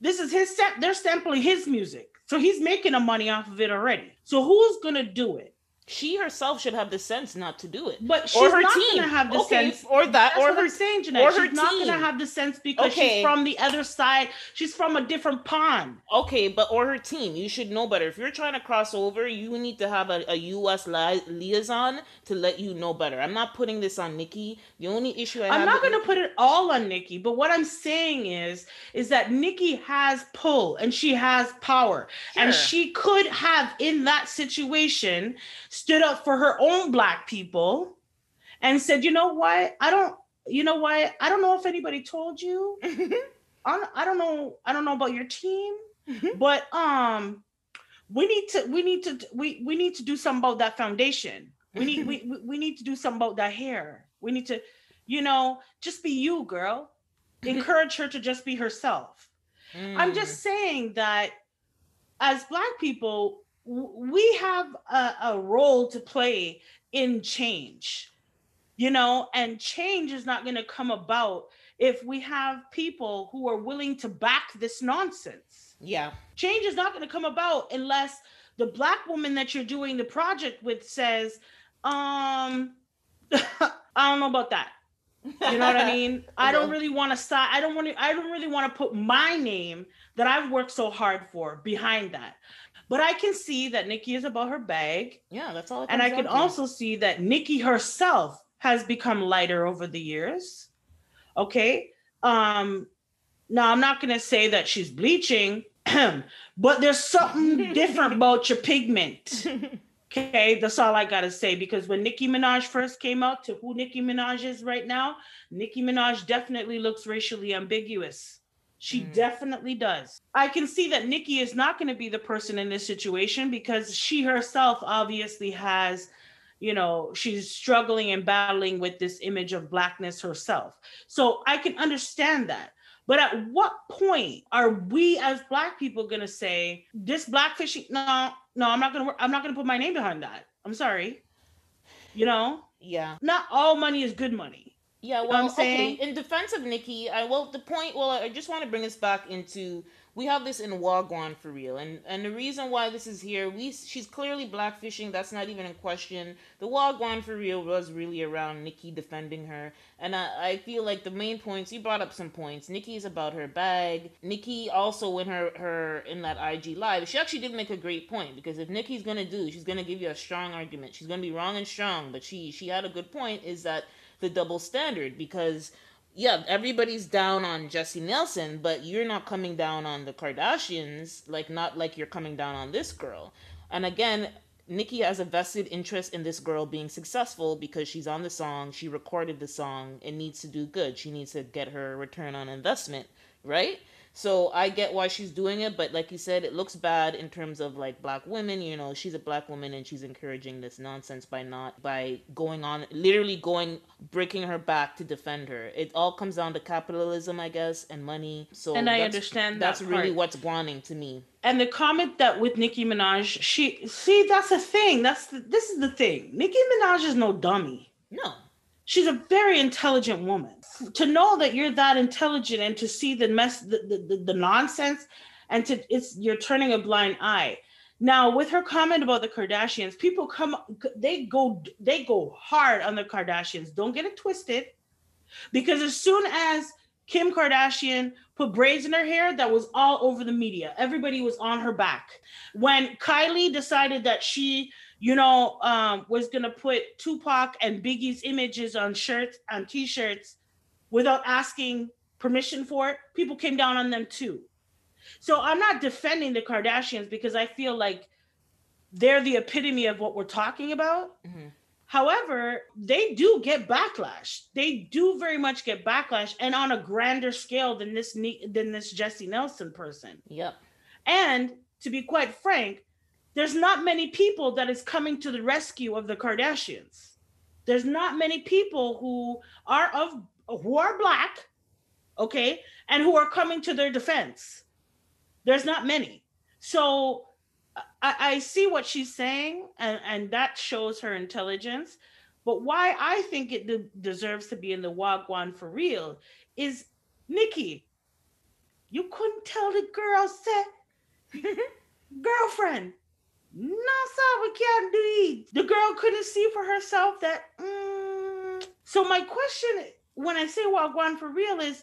This is his set. They're sampling his music, so he's making a money off of it already. So who's gonna do it? She herself should have the sense not to do it. But she's her not team. gonna have the Okay, sense. or that, That's or her I'm saying, Jeanette. or She's her not gonna have the sense because Okay. she's from the other side. She's from a different pond. Okay, but or her team, you should know better. If you're trying to cross over, you need to have a, a U.S. Li- liaison to let you know better. I'm not putting this on Nicki. The only issue I I'm have not going to put it all on Nicki, but what I'm saying is, is that Nicki has pull and she has power, and she could have in that situation stood up for her own black people and said, you know what, I don't, you know what, I don't know if anybody told you, I don't, know, I don't know about your team, but um, we need to, we need to, we we need to do something about that foundation. We need, we we- we need to do something about that hair. We need to, you know, just be you, girl. Encourage her to just be herself. I'm Mm. just saying that as Black people, we have a, a role to play in change, you know, and change is not going to come about if we have people who are willing to back this nonsense. yeah. Change is not going to come about unless the Black woman that you're doing the project with says, um, I don't know about that. You know what I mean? I don't really want to stop. I don't want to. I don't really want to put my name that I've worked so hard for behind that. But I can see that Nicki is about her bag, Yeah, that's all. and I can down to. also see that Nicki herself has become lighter over the years. Okay. Um. Now I'm not gonna say that she's bleaching, but there's something different about your pigment. Okay, that's all I gotta say. Because when Nicki Minaj first came out to who Nicki Minaj is right now, Nicki Minaj definitely looks racially ambiguous. She Mm. definitely does. I can see that Nicki is not going to be the person in this situation because she herself obviously has, you know, she's struggling and battling with this image of blackness herself. So I can understand that. But at what point are we as black people going to say this blackfishing? No, no, I'm not going to. I'm not going to put my name behind that. I'm sorry. You know, yeah. not all money is good money. Yeah, well, I'm saying? okay. In defense of Nicki, I well, the point. Well, I just want to bring us back into we have this in Wagwan for real, and and the reason why this is here, we she's clearly blackfishing. That's not even in question. The Wagwan for real was really around Nicki defending her, and I, I feel like the main points you brought up some points. Nicki is about her bag. Nicki also in her her in that IG live, she actually did make a great point because if Nicki's gonna do, she's gonna give you a strong argument. She's gonna be wrong and strong, but she she had a good point. Is that the double standard because yeah, everybody's down on Jesy Nelson, but you're not coming down on the Kardashians, like not like you're coming down on this girl. And again, Nicki has a vested interest in this girl being successful because she's on the song, she recorded the song, it needs to do good. She needs to get her return on investment, right? So I get why she's doing it, but like you said, it looks bad in terms of like black women. You know, she's a black woman and she's encouraging this nonsense by not by going on, literally going breaking her back to defend her. It all comes down to capitalism, I guess, and money. So And I understand That's that really what's wanting to me. And the comment that with Nicki Minaj, she see that's the thing. That's the, this is the thing. Nicki Minaj is no dummy. No, She's a very intelligent woman. To know that you're that intelligent and to see the mess, the, the, the, nonsense, and to it's you're turning a blind eye. Now, with her comment about the Kardashians, people come, they go, they go hard on the Kardashians. Don't get it twisted, because as soon as Kim Kardashian put braids in her hair that was all over the media. Everybody was on her back. When Kylie decided that she, you know, um, was gonna put Tupac and Biggie's images on shirts on t-shirts without asking permission for it, people came down on them too. So I'm not defending the Kardashians because I feel like they're the epitome of what we're talking about. Mm-hmm. However, they do get backlash. They do very much get backlash, and on a grander scale than this than this Jesy Nelson person. Yep. And to be quite frank, there's not many people that is coming to the rescue of the Kardashians. There's not many people who are of who are black, okay, and who are coming to their defense. There's not many. So I, I see what she's saying, and, and that shows her intelligence. But why I think it de- deserves to be in the Wagwan for real is Nicki. You couldn't tell the girl said, girlfriend, no, sir, we can't do it. The girl couldn't see for herself that. Mm. So my question, when I say Wagwan for real, is,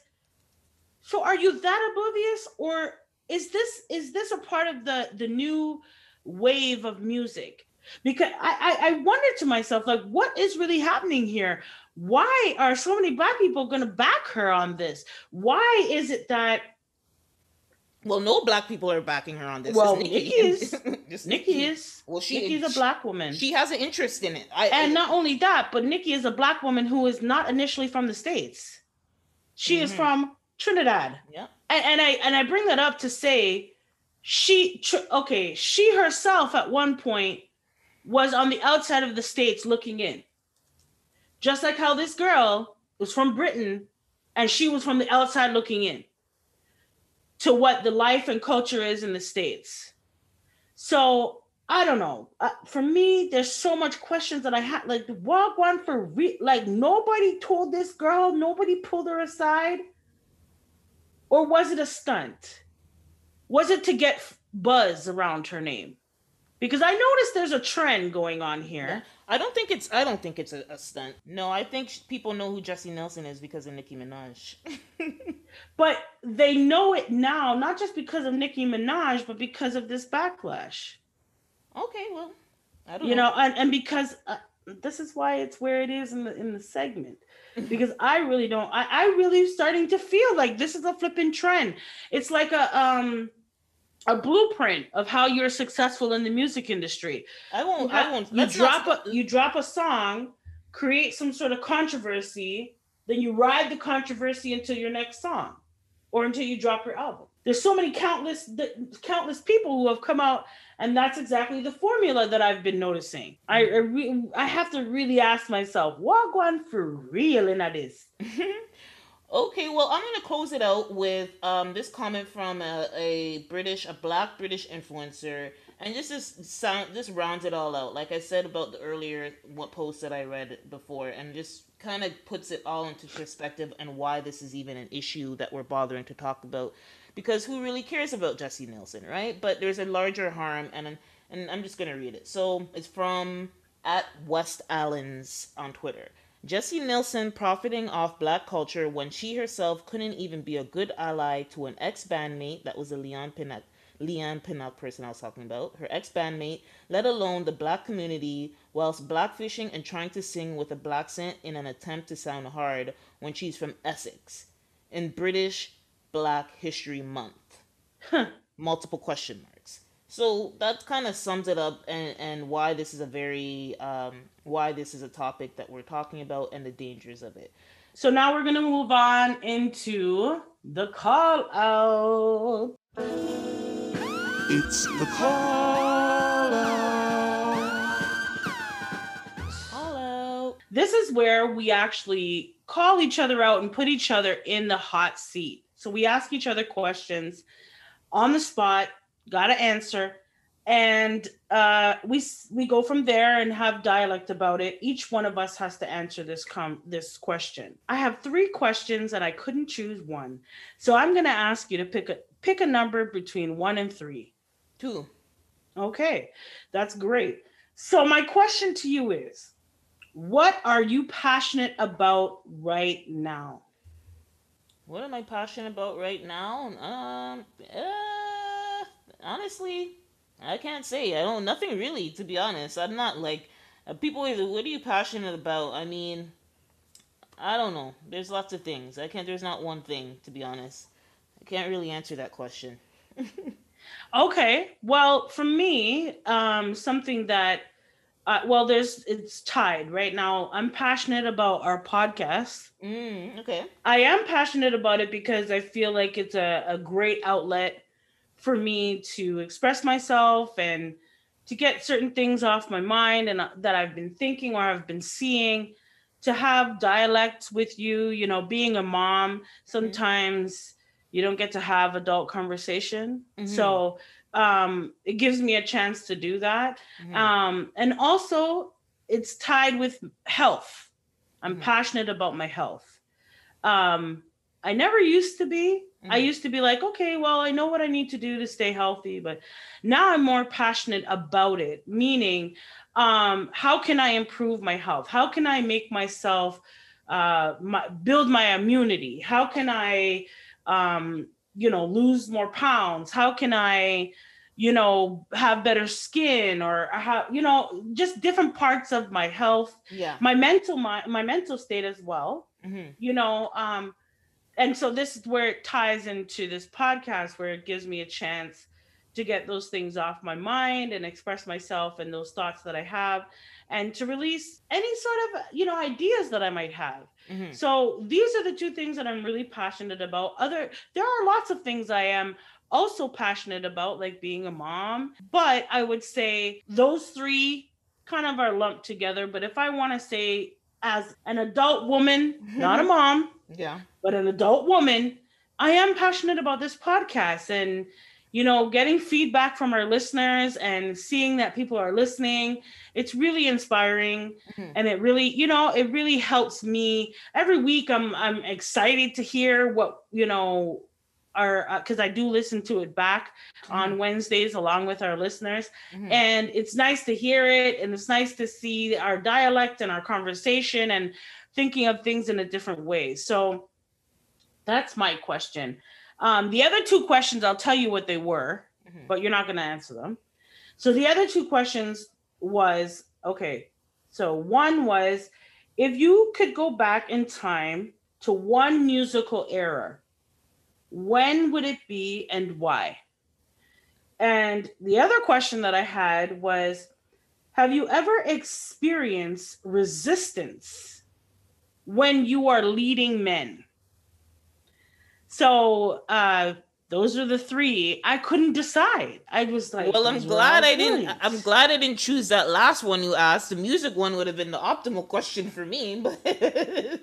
so are you that oblivious, or is this is this a part of the the new wave of music because I, I, I wondered to myself like what is really happening here why are so many black people going to back her on this why is it that well no black people are backing her on this well Nicki, is. Nicki is. Well she nicki's a black woman. she has an interest in it. I, and not only that but Nicki is a black woman who is not initially from the states. She mm-hmm. is from trinidad. Yeah and, and i and i bring that up to say she okay she herself at one point was on the outside of the states looking in. Just like how this girl was from britain and she was from the outside looking in to what the life and culture is in the states. So i don't know. Uh, for me there's so much questions that i had like Wagwan for re- like nobody told this girl nobody pulled her aside? Or was it a stunt? Was it to get buzz around her name? Because I noticed there's a trend going on here. I don't think it's I don't think it's a, a stunt. No, I think people know who Jesy Nelson is because of Nicki Minaj. but they know it now, not just because of Nicki Minaj, but because of this backlash. Okay, well, I don't you know, know and, and because uh, this is why it's where it is in the in the segment because I really don't. I, I really starting to feel like this is a flipping trend. It's like a um a blueprint of how you're successful in the music industry. I won't. I won't. You drop not... a you drop a song, create some sort of controversy, then you ride the controversy until your next song, or until you drop your album. There's so many countless countless people who have come out, and that's exactly the formula that I've been noticing. I I, re- I have to really ask myself, Wagwan for real in this? Okay, well, I'm gonna close it out with um, this comment from a, a, British, a Black British influencer, and this sound, this rounds it all out. Like I said about the earlier what post that I read before, and just kind of puts it all into perspective and why this is even an issue that we're bothering to talk about. Because who really cares about Jesy Nelson, right? But there's a larger harm, and and I'm just gonna read it. So it's from at West Allens on Twitter. Jesy Nelson profiting off black culture when she herself couldn't even be a good ally to an ex bandmate that was a Leigh-Anne Pinnock, Leigh-Anne Pinnock person I was talking about, her ex bandmate, let alone the black community, whilst blackfishing and trying to sing with a black accent in an attempt to sound hard when she's from Essex in British Black History Month. Multiple question marks. So that kind of sums it up and, and why this is a very um, why this is a topic that we're talking about and the dangers of it. So now we're gonna move on into the call out. It's the call out. Call out. This is where we actually call each other out and put each other in the hot seat. So we ask each other questions on the spot got to answer and uh, we we go from there and have dialect about it. Each one of us has to answer this com this question. I have three questions and I couldn't choose one, so I'm going to ask you to pick a pick a number between one and three. Two. Okay, that's great. So my question to you is, what are you passionate about right now? What am I passionate about right now? Um, uh, honestly, I can't say. I don't. Nothing really, to be honest. I'm not like people. What are you passionate about? I mean, I don't know. There's lots of things. I can't. There's not one thing, to be honest. I can't really answer that question. Okay. Well, for me, um, something that, uh, well, there's, it's tied right now. I'm passionate about our podcast. Mm, okay. I am passionate about it because I feel like it's a, a great outlet for me to express myself and to get certain things off my mind and uh, that I've been thinking or I've been seeing. To have dialects with you, you know, being a mom, sometimes you don't get to have adult conversation. Mhm. So um, it gives me a chance to do that. Mhm. Um, and also, it's tied with health. I'm Mhm. passionate about my health. Um, I never used to be. I Mhm. used to be like, okay, well, I know what I need to do to stay healthy, but now I'm more passionate about it. Meaning, um, how can I improve my health? How can I make myself uh, my, build my immunity? How can I, um, you know, lose more pounds? How can I, you know, have better skin or how, you know, just different parts of my health, yeah. my mental, my, my mental state as well hmm you know um and so this is where it ties into this podcast where it gives me a chance to get those things off my mind and express myself and those thoughts that i have and to release any sort of you know ideas that i might have. Hmm so these are the two things that i'm really passionate about. Other there are lots of things i am also passionate about like being a mom but i would say those three kind of are lumped together. But if i want to say as an adult woman not a mom Yeah. but an adult woman, I am passionate about this podcast and you know, getting feedback from our listeners and seeing that people are listening, it's really inspiring Mhm. and it really, you know, it really helps me. Every week I'm I'm excited to hear what, you know, our because I do listen to it back on Wednesdays along with our listeners. Mhm. and it's nice to hear it and it's nice to see our dialect and our conversation and thinking of things in a different way. So that's my question. Um, the other two questions i'll tell you what they were Mhm. but you're not going to answer them. So the other two questions was okay so one was if you could go back in time to one musical era when would it be and why and the other question that I had was Have you ever experienced resistance when you are leading men? So, uh, those are the three. I couldn't decide. I was like, Well, I'm glad I didn't. I'm glad I didn't choose that last one you asked. The music one would have been the optimal question for me, but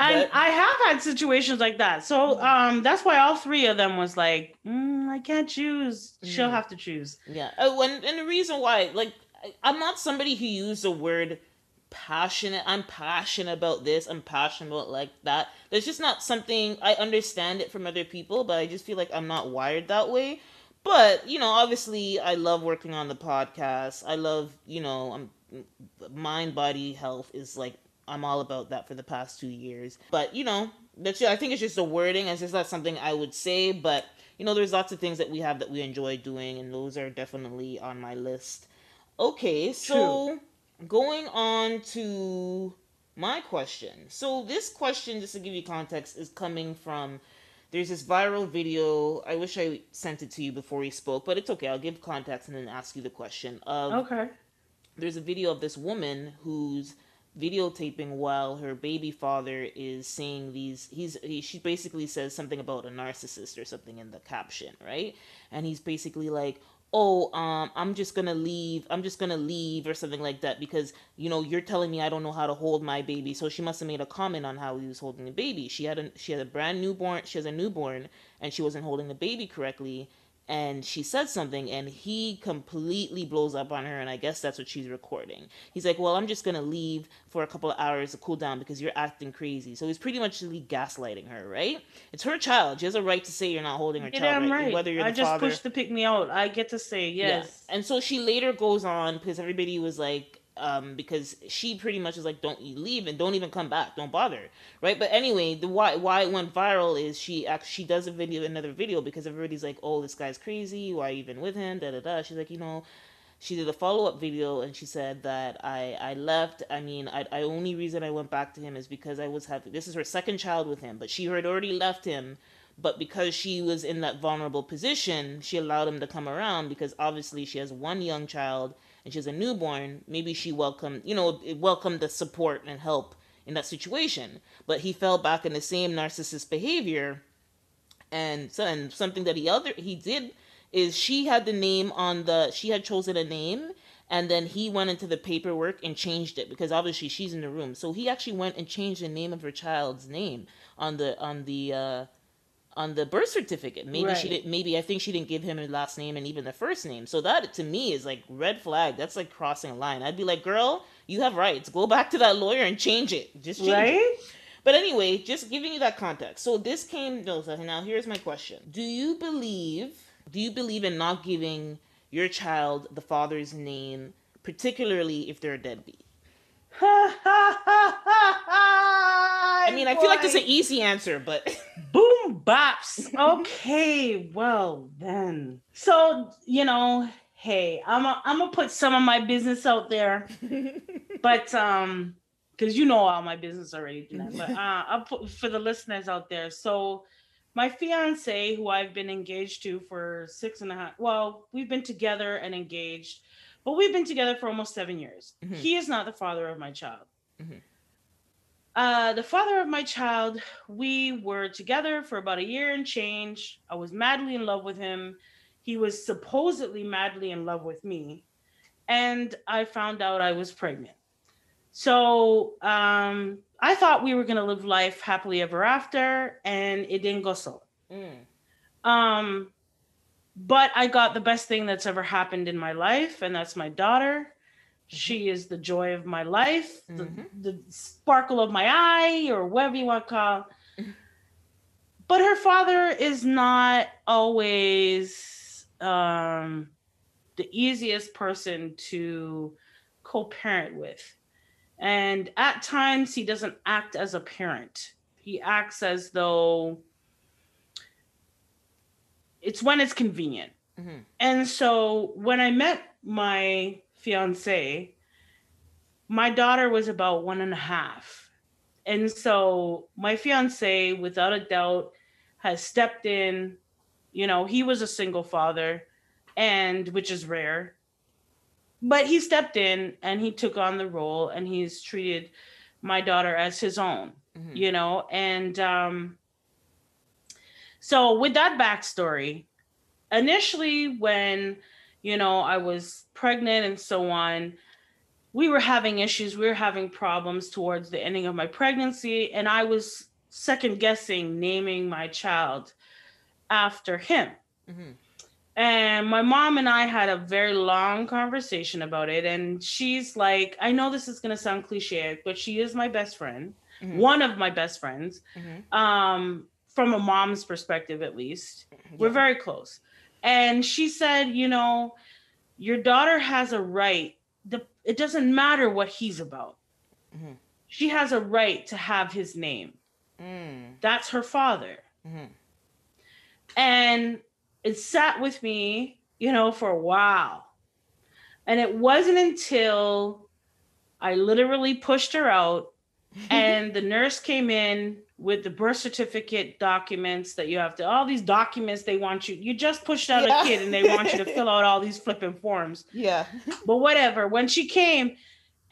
And but- I have had situations like that. So um, that's why all three of them was like, mm, I can't choose. She'll Mm. have to choose. yeah. Oh, and and the reason why, like, I'm not somebody who used the word passionate. I'm passionate about this. I'm passionate about like that. There's just not something I understand it from other people, but I just feel like I'm not wired that way. But you know, obviously, I love working on the podcast. I love, you know, I'm mind body health is like I'm all about that for the past two years. But you know, that's I think it's just the wording. It's just not something I would say. But you know, there's lots of things that we have that we enjoy doing, and those are definitely on my list. Okay, so going on to my question. So this question, just to give you context, is coming from there's this viral video. I wish I sent it to you before we spoke, but it's okay. I'll give context and then ask you the question of Okay. there's a video of this woman who's videotaping while her baby father is saying these he's he, she basically says something about a narcissist or something in the caption right? And he's basically like oh um i'm just gonna leave i'm just gonna leave or something like that because you know you're telling me i don't know how to hold my baby. So she must have made a comment on how he was holding the baby. She had a she had a brand newborn she has a newborn and she wasn't holding the baby correctly and she said something and he completely blows up on her and i guess that's what she's recording he's like well i'm just gonna leave for a couple of hours to cool down because you're acting crazy so he's pretty much gaslighting her right it's her child she has a right to say you're not holding her Yeah, child I'm right, right. whether you're I just father pushed to pick me out. I get to say yes. yeah. And so she later goes on because everybody was like, um, because she pretty much is like, "Don't you leave and don't even come back, don't bother," right? But anyway, the why why it went viral is she actually she does a video, another video because everybody's like, "Oh, this guy's crazy. Why even with him?" Da da da. She's like, you know, she did a follow up video and she said that I I left. I mean, I I only reason I went back to him is because I was having this is her second child with him, but she had already left him. But because she was in that vulnerable position, she allowed him to come around because obviously she has one young child and a newborn. Maybe she welcomed, you know, welcomed the support and help in that situation. But he fell back in the same narcissist behavior, and so and something that he other he did is she had the name on the she had chosen a name and then he went into the paperwork and changed it because obviously she's in the room so he actually went and changed the name of her child's name on the on the uh on the birth certificate maybe Right. she didn't maybe i think she didn't give him a last name and even the first name so that to me is like red flag that's like crossing a line i'd be like girl you have rights go back to that lawyer and change it just change it Right? but anyway, just giving you that context. So this came. no, Now here's my question: Do you believe? Do you believe in not giving your child the father's name, particularly if they're a deadbeat? I mean, I feel like this is an easy answer, but boom bops. Okay, well then. So you know, hey, I'm a, I'm gonna put some of my business out there, but um, because you know all my business already. But uh, I'll put for the listeners out there. So my fiance, who I've been engaged to for six and a half, well, we've been together and engaged, but we've been together for almost seven years. Mhm. He is not the father of my child. Mhm. Uh, the father of my child, we were together for about a year and change. I was madly in love with him. He was supposedly madly in love with me. And I found out I was pregnant. So um, I thought we were going to live life happily ever after, and it didn't go so. Mm, Um, but I got the best thing that's ever happened in my life, and that's my daughter. She is the joy of my life, the, Mhm. the sparkle of my eye, or whatever you want to call. Mhm. But her father is not always um, the easiest person to co-parent with, and at times he doesn't act as a parent. He acts as though it's when it's convenient. mhm, And so when I met my fiance, my daughter was about one and a half. And so my fiance, without a doubt, has stepped in. You know, he was a single father, and which is rare. But he stepped in and he took on the role and he's treated my daughter as his own mhm. you know and um so with that backstory initially when you know i was pregnant and so on we were having issues we were having problems towards the ending of my pregnancy and i was second guessing naming my child after him Mhm. and my mom and I had a very long conversation about it. And she's like, I know this is going to sound cliche, but she is my best friend, Mhm. one of my best friends, Mhm. um, from a mom's perspective, at least. We're very close. And she said, You know, your daughter has a right. The, it doesn't matter what he's about. Mhm. She has a right to have his name. Mm, That's her father. mhm. and it sat with me you know for a while and it wasn't until i literally pushed her out and the nurse came in with the birth certificate documents that you have to all these documents they want you you just pushed out Yeah. a kid and they want you to fill out all these flipping forms Yeah. but whatever when she came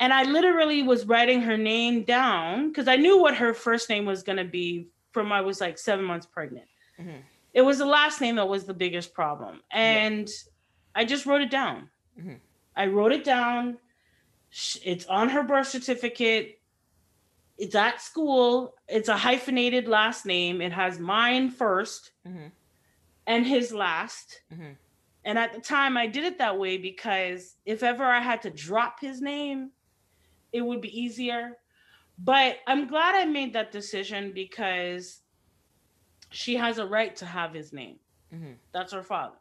and i literally was writing her name down because i knew what her first name was going to be from i was like seven months pregnant Mhm. it was the last name that was the biggest problem and i just wrote it down Mhm. i wrote it down it's on her birth certificate it's at school it's a hyphenated last name it has mine 1st Mhm. and his last Mhm. and at the time i did it that way because if ever i had to drop his name it would be easier but i'm glad i made that decision because she has a right to have his name Mhm. that's her father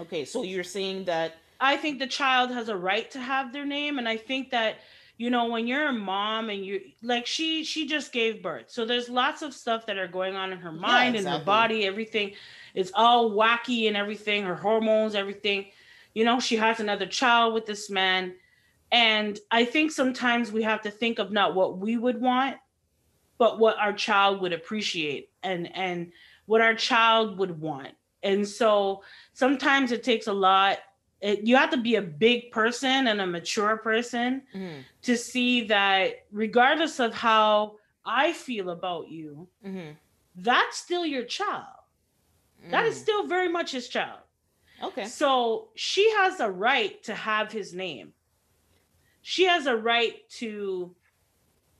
Okay, so you're saying that I think the child has a right to have their name, and I think that you know when you're a mom and you like she she just gave birth, so there's lots of stuff that are going on in her mind and her body. Everything is all wacky and everything. Her hormones, everything. You know, she has another child with this man, and I think sometimes we have to think of not what we would want, but what our child would appreciate and and what our child would want. And so sometimes it takes a lot it, you have to be a big person and a mature person Mhm. to see that regardless of how I feel about you, Mhm. that's still your child. That is Mm. still very much his child. okay. So she has a right to have his name. She has a right to,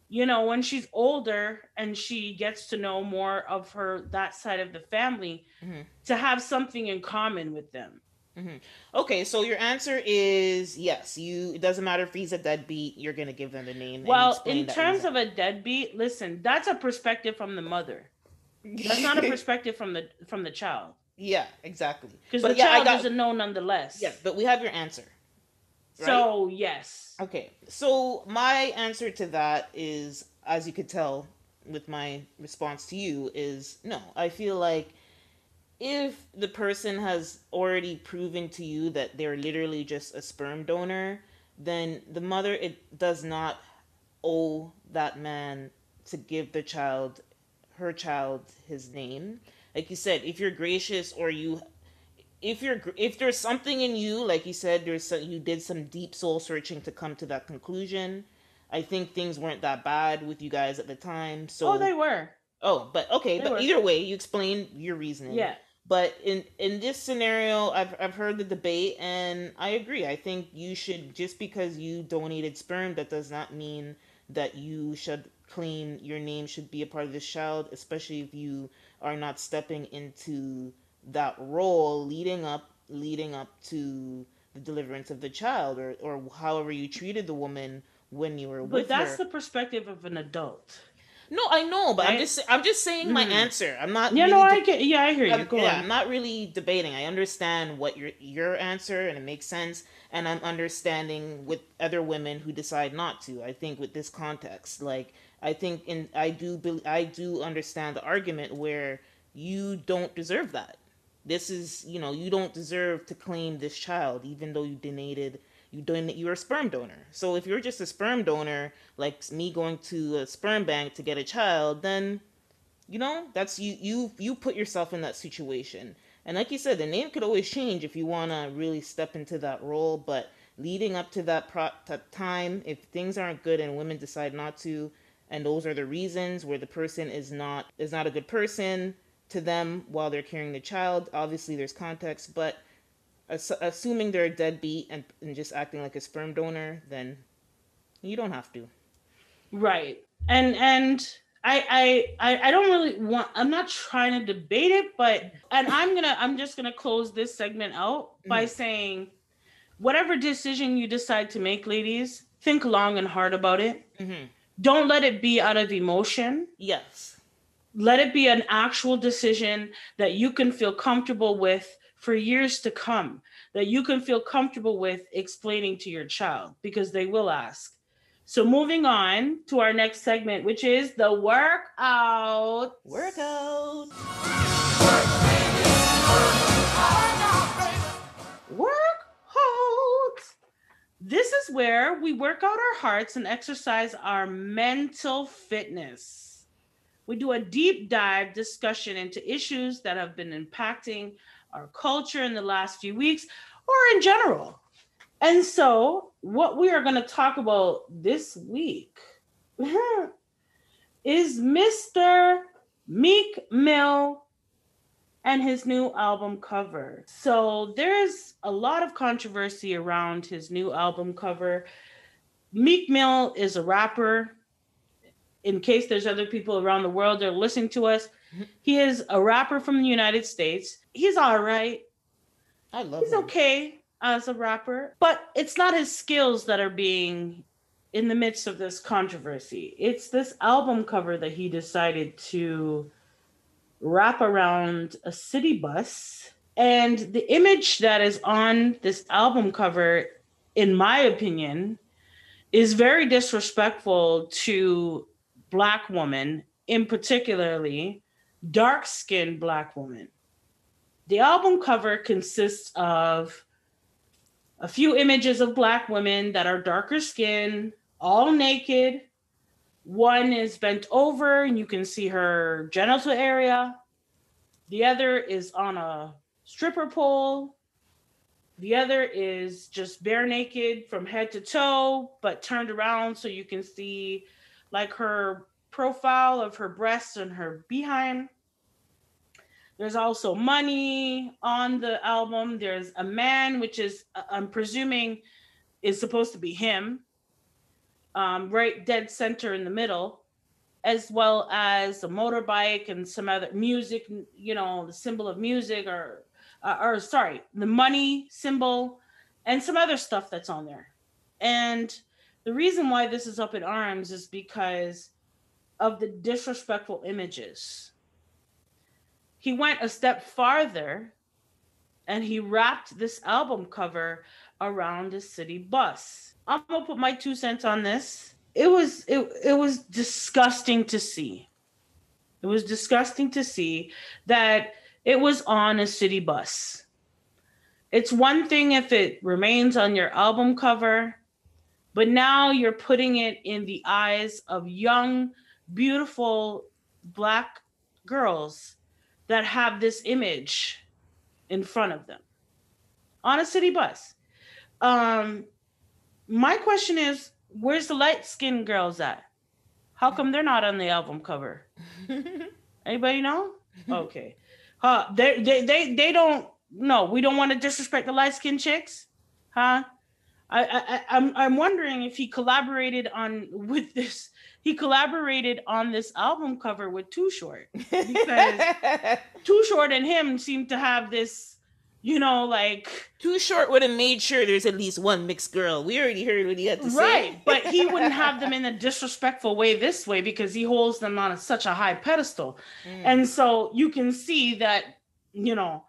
you know, when she's older and she gets to know more of her that side of the family, Mhm. to have something in common with them. Mm-hmm. Okay, so your answer is yes. You it doesn't matter if he's a deadbeat. You're gonna give them the name. Well, in terms reason. of a deadbeat, listen, that's a perspective from the mother. That's not a perspective from the from the child. yeah, exactly. Because the yeah, child got- doesn't know nonetheless. Yes, but we have your answer. right? So yes. Okay, so my answer to that is, as you could tell with my response to you, is no. I feel like if the person has already proven to you that they're literally just a sperm donor, then the mother it does not owe that man to give the child her child his name. Like you said, if you're gracious or you if you're if there's something in you like you said there's some, you did some deep soul searching to come to that conclusion i think things weren't that bad with you guys at the time so oh, they were. oh but okay they but were. either way you explained your reasoning Yeah. But in in this scenario i've i've heard the debate and i agree i think you should just because you donated sperm that does not mean that you should claim your name should be a part of this child especially if you are not stepping into that role leading up leading up to the deliverance of the child or or however you treated the woman when you were with her. But with that's her the perspective of an adult. No i know but i'm just i'm just saying my Mhm. answer i'm not Yeah, really no, de- I get. Yeah, I hear you. I'm, Go yeah, on. I'm not really debating. I understand what your your answer and it makes sense, and I'm understanding with other women who decide not to. I think with this context, like I think in I do bel I do understand the argument where you don't deserve that. This is you know you don't deserve to claim this child even though you donated you donate you're a sperm donor. So if you're just a sperm donor, like me going to a sperm bank to get a child, then you know that's you you you put yourself in that situation and like you said the name could always change if you want to really step into that role but leading up to that pro- that time if things aren't good and women decide not to and those are the reasons where the person is not is not a good person to them while they're carrying the child obviously there's context but ass- assuming they're a deadbeat and, and just acting like a sperm donor then you don't have to Right. And and I I I don't really want I'm not trying to debate it, but and I'm gonna I'm just gonna close this segment out by saying whatever decision you decide to make, ladies, think long and hard about it. mm-hmm. Don't let it be out of emotion. yes Let it be an actual decision that you can feel comfortable with for years to come, that you can feel comfortable with explaining to your child because they will ask. So, moving on to our next segment, which is the workout. workout Workout. This is where we work out our hearts and exercise our mental fitness. We do a deep dive discussion into issues that have been impacting our culture in the last few weeks or in general. And so, what we are going to talk about this week is Mr. Meek Mill and his new album cover. So there's a lot of controversy around his new album cover. Meek Mill is a rapper. In case there's other people around the world that are listening to us, he is a rapper from the United States. He's all right. i love He's him. okay as a rapper, but it's not his skills that are being in the midst of this controversy. It's this album cover that he decided to wrap around a city bus And the image that is on this album cover, in my opinion, is very disrespectful to Black women, in particularly dark skinned Black woman. The album cover consists of a few images of Black women that are darker skinned, all naked. One is bent over, and you can see her genital area. The other is on a stripper pole. The other is just bare naked from head to toe, but turned around so you can see like her profile of her breasts and her behind. There's also money on the album. There's a man, which is, uh, I'm presuming, is supposed to be him, um, right dead center in the middle, as well as a motorbike and some other music, you know, the symbol of music or, uh, or sorry, the money symbol and some other stuff that's on there. And the reason why this is up in arms is because of the disrespectful images he went a step farther and he wrapped this album cover around a city bus. I'm gonna put my two cents on this. It was it, it was disgusting to see. It was disgusting to see that it was on a city bus. It's one thing if it remains on your album cover, but now you're putting it in the eyes of young, beautiful black girls that have this image in front of them on a city bus. Um, my question is, where's the light skinned girls at? How come they're not on the album cover? Anybody know? Okay. Uh, they, they, they, they don't, no, we don't want to disrespect the light skinned chicks. Huh? I, I, I'm, I'm wondering if he collaborated on with this he collaborated on this album cover with Too Short because Too Short and him seem to have this, you know, like Too Short would have made sure there's at least one mixed girl. We already heard what he had to say. right, but he wouldn't have them in a disrespectful way this way because he holds them on a, such a high pedestal, Mm. and so you can see that, you know,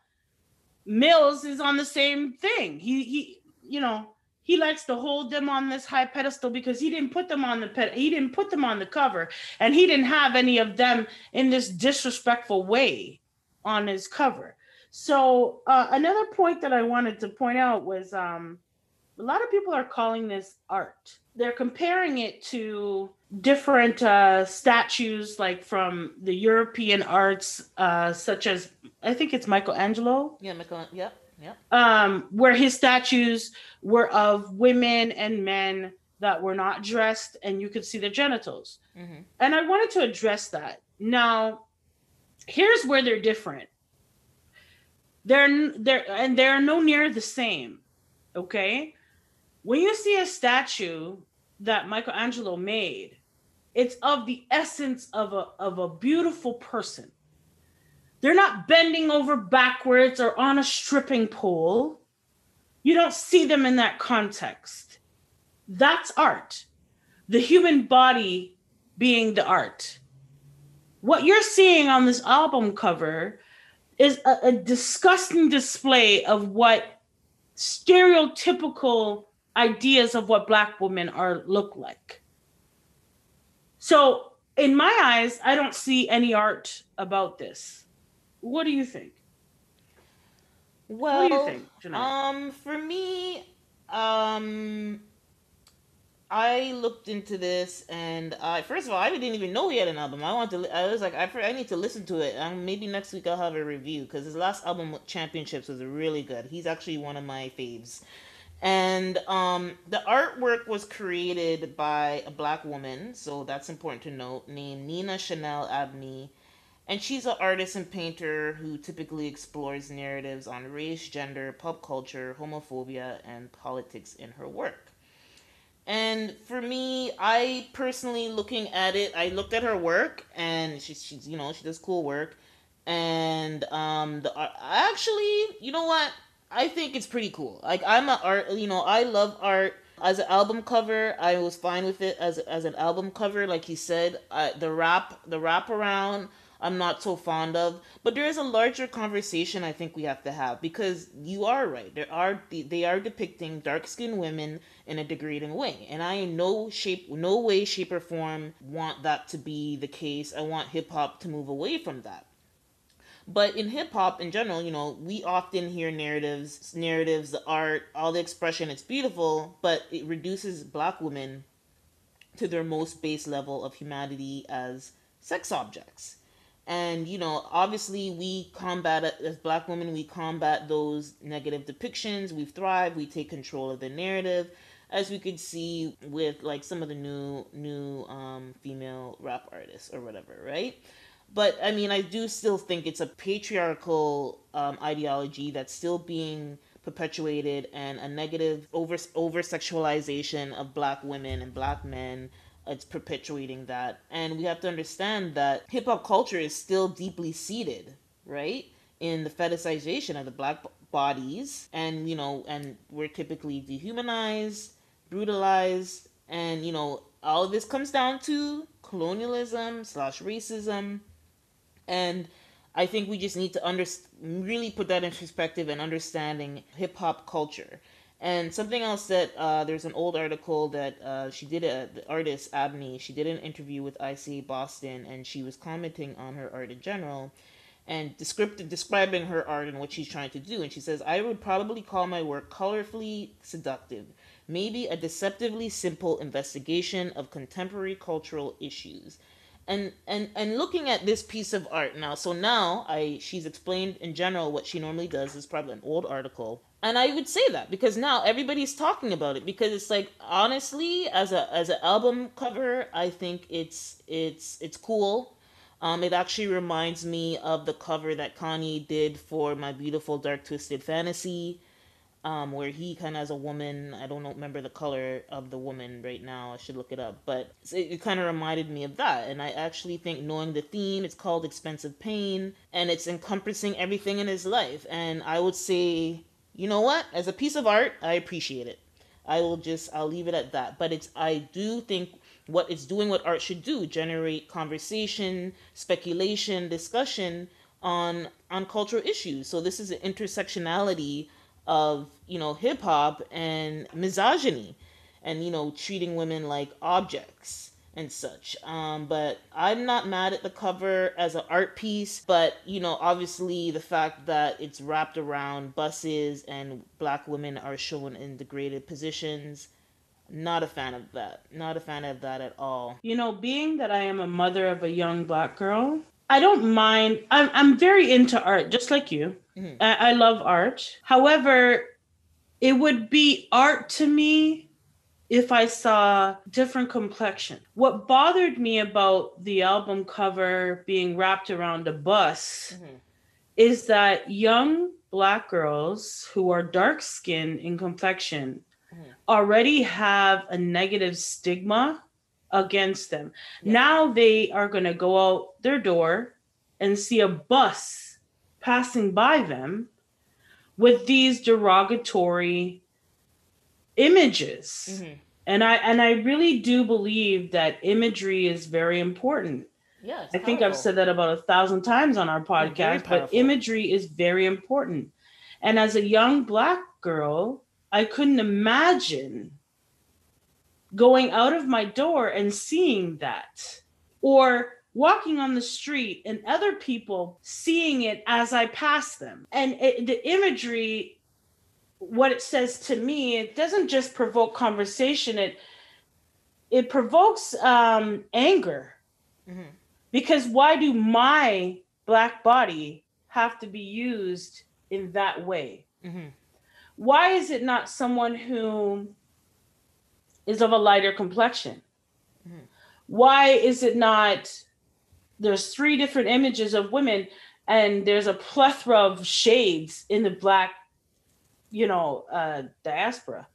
Mills is on the same thing. He he, you know he likes to hold them on this high pedestal because he didn't put them on the ped- he didn't put them on the cover and he didn't have any of them in this disrespectful way on his cover so uh, another point that i wanted to point out was um, a lot of people are calling this art they're comparing it to different uh, statues like from the european arts uh, such as i think it's michelangelo Yeah, Michael. Yep. Yep. um, where his statues were of women and men that were not dressed and you could see their genitals. hmm And I wanted to address that. Now, here's where they're different. They're they're and they're no near the same. Okay? When you see a statue that Michelangelo made, it's of the essence of a of a beautiful person. They're not bending over backwards or on a stripping pole. You don't see them in that context. That's art. The human body being the art. What you're seeing on this album cover is a, a disgusting display of what stereotypical ideas of what black women are look like. So, in my eyes, I don't see any art about this. What do you think? Well, what do you think, Jeanette? Um, for me, um, I looked into this, and I first of all, I didn't even know he had an album. I wanted to. I was like, I, I need to listen to it. Um, maybe next week I'll have a review because his last album, Championships, was really good. He's actually one of my faves. And um, the artwork was created by a black woman, so that's important to note, named Nina Chanel Abney and she's an artist and painter who typically explores narratives on race, gender, pop culture, homophobia, and politics in her work. And for me, I personally looking at it, I looked at her work, and she's, she's you know, she does cool work. And um, the art, actually, you know what? I think it's pretty cool. Like I'm a art, you know, I love art. As an album cover, I was fine with it as as an album cover. Like he said, I, the wrap, the wrap around I'm not so fond of. But there is a larger conversation I think we have to have because you are right. There are they are depicting dark skinned women in a degrading way, and I in no shape, no way, shape, or form want that to be the case. I want hip hop to move away from that. But in hip hop in general, you know, we often hear narratives, narratives, the art, all the expression. It's beautiful, but it reduces black women to their most base level of humanity as sex objects and you know obviously we combat as black women we combat those negative depictions. We thrive. We take control of the narrative. As we could see with like some of the new new um, female rap artists or whatever right? But i mean i do still think it's a patriarchal um, ideology that's still being perpetuated and a negative over over sexualization of black women and black men it's perpetuating that. And we have to understand that hip hop culture is still deeply seated, right? In the fetishization of the black bodies. And, you know, and we're typically dehumanized, brutalized, and, you know, all of this comes down to colonialism slash racism. And I think we just need to under- really put that in perspective and understanding hip hop culture. And something else that uh, there's an old article that uh, she did a the artist Abney. She did an interview with ICA Boston, and she was commenting on her art in general, and describing her art and what she's trying to do. And she says, "I would probably call my work colorfully seductive, maybe a deceptively simple investigation of contemporary cultural issues." And, and and looking at this piece of art now so now i she's explained in general what she normally does is probably an old article and I would say that because now everybody's talking about it because it's like honestly as a as an album cover I think it's it's it's cool. Um, it actually reminds me of the cover that Kanye did for My Beautiful Dark Twisted Fantasy, um, where he kind of has a woman. I don't remember the color of the woman right now. I should look it up, but it, it kind of reminded me of that. And I actually think knowing the theme, it's called Expensive Pain, and it's encompassing everything in his life. And I would say you know what? As a piece of art, I appreciate it. I will just I'll leave it at that. But it's I do think what it's doing what art should do, generate conversation, speculation, discussion on on cultural issues. So this is an intersectionality of, you know, hip hop and misogyny and you know, treating women like objects and such. Um, but I'm not mad at the cover as an art piece, but you know, obviously the fact that it's wrapped around buses and black women are shown in degraded positions. Not a fan of that. Not a fan of that at all. You know, being that I am a mother of a young black girl, I don't mind. I'm I'm very into art, just like you. Mm-hmm. I, I love art. However, it would be art to me if I saw different complexion. What bothered me about the album cover being wrapped around a bus mm-hmm. is that young black girls who are dark skinned in complexion mm-hmm. already have a negative stigma against them. Yeah. Now they are going to go out their door and see a bus passing by them with these derogatory images. Mm-hmm. And I and I really do believe that imagery is very important. Yes. I think I've said that about a thousand times on our podcast, but imagery is very important. And as a young black girl, I couldn't imagine going out of my door and seeing that or walking on the street and other people seeing it as I pass them. And it, the imagery what it says to me, it doesn't just provoke conversation, it it provokes um, anger. Mm-hmm. Because why do my black body have to be used in that way? Mm-hmm. Why is it not someone who is of a lighter complexion? Mm-hmm. Why is it not? There's three different images of women, and there's a plethora of shades in the black you know, uh, diaspora.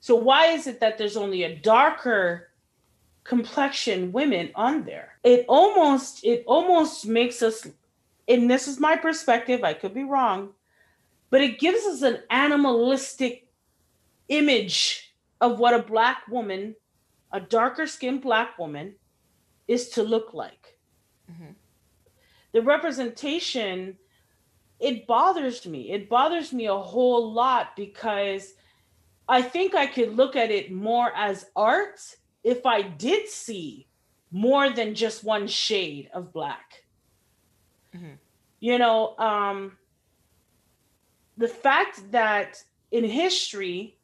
So why is it that there's only a darker complexion women on there? It almost it almost makes us and this is my perspective, I could be wrong, but it gives us an animalistic image of what a black woman, a darker skinned black woman, is to look like. Mm-hmm. the representation it bothers me. It bothers me a whole lot because I think I could look at it more as art if I did see more than just one shade of black. Mhm. You know, um, the fact that in history,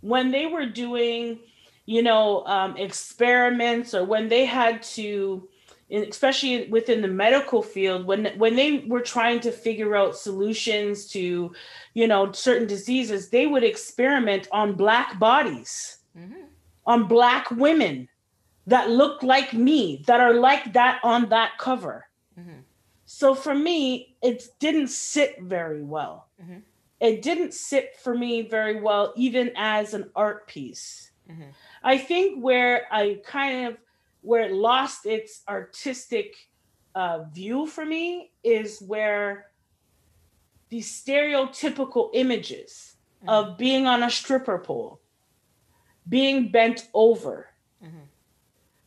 when they were doing, you know, um, experiments or when they had to, in- especially within the medical field, when when they were trying to figure out solutions to, you know, certain diseases, they would experiment on black bodies Mhm. on black women that look like me, that are like that on that cover. Mhm. So for me, it didn't sit very well. Mhm. It didn't sit for me very well, even as an art piece. Mhm. I think where I kind of where it lost its artistic uh, view for me is where the stereotypical images of being on a stripper pole, being bent over, Mhm.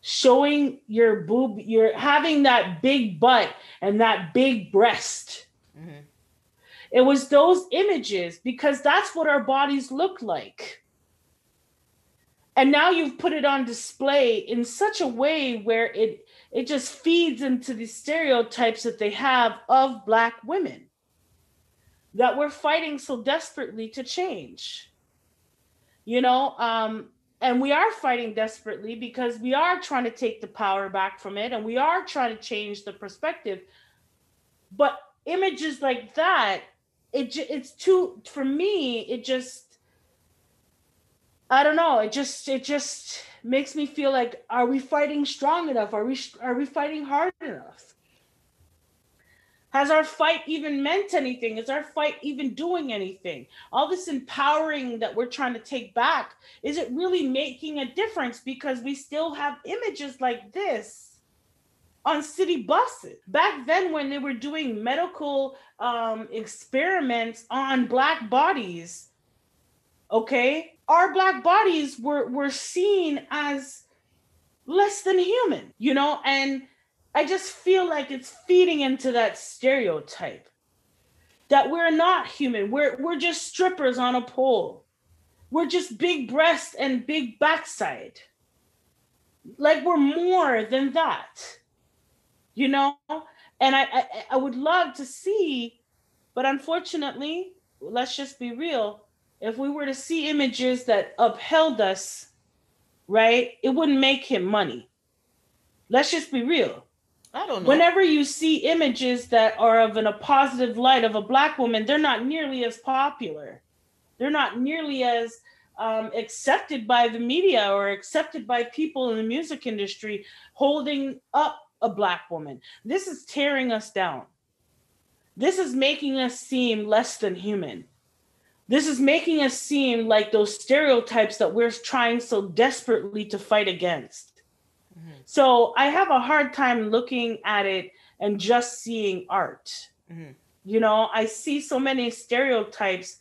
showing your boob, you're having that big butt and that big breast. Mhm. It was those images because that's what our bodies look like. And now you've put it on display in such a way where it it just feeds into the stereotypes that they have of black women that we're fighting so desperately to change. You know, um and we are fighting desperately because we are trying to take the power back from it and we are trying to change the perspective. But images like that it it's too for me it just i don't know it just it just makes me feel like are we fighting strong enough? Are we are we fighting hard enough? Has our fight even meant anything? Is our fight even doing anything? All this empowering that we're trying to take back is it really making a difference? Because we still have images like this on city buses. Back then when they were doing medical um, experiments on black bodies okay our black bodies were were seen as less than human you know? And i just feel like it's feeding into that stereotype that we're not human. We're we're just strippers on a pole. We're just big breast and big backside. Like we're more than that you know? And I, I i would love to see but unfortunately let's just be real if we were to see images that upheld us right it wouldn't make him money. Let's just be real. I don't know. whenever you see images that are of in a positive light of a black woman they're not nearly as popular. They're not nearly as um, accepted by the media or accepted by people in the music industry holding up a black woman this is tearing us down this is making us seem less than human this is making us seem like those stereotypes that we're trying so desperately to fight against Mhm. so I have a hard time looking at it and just seeing art. Mhm. You know, I see so many stereotypes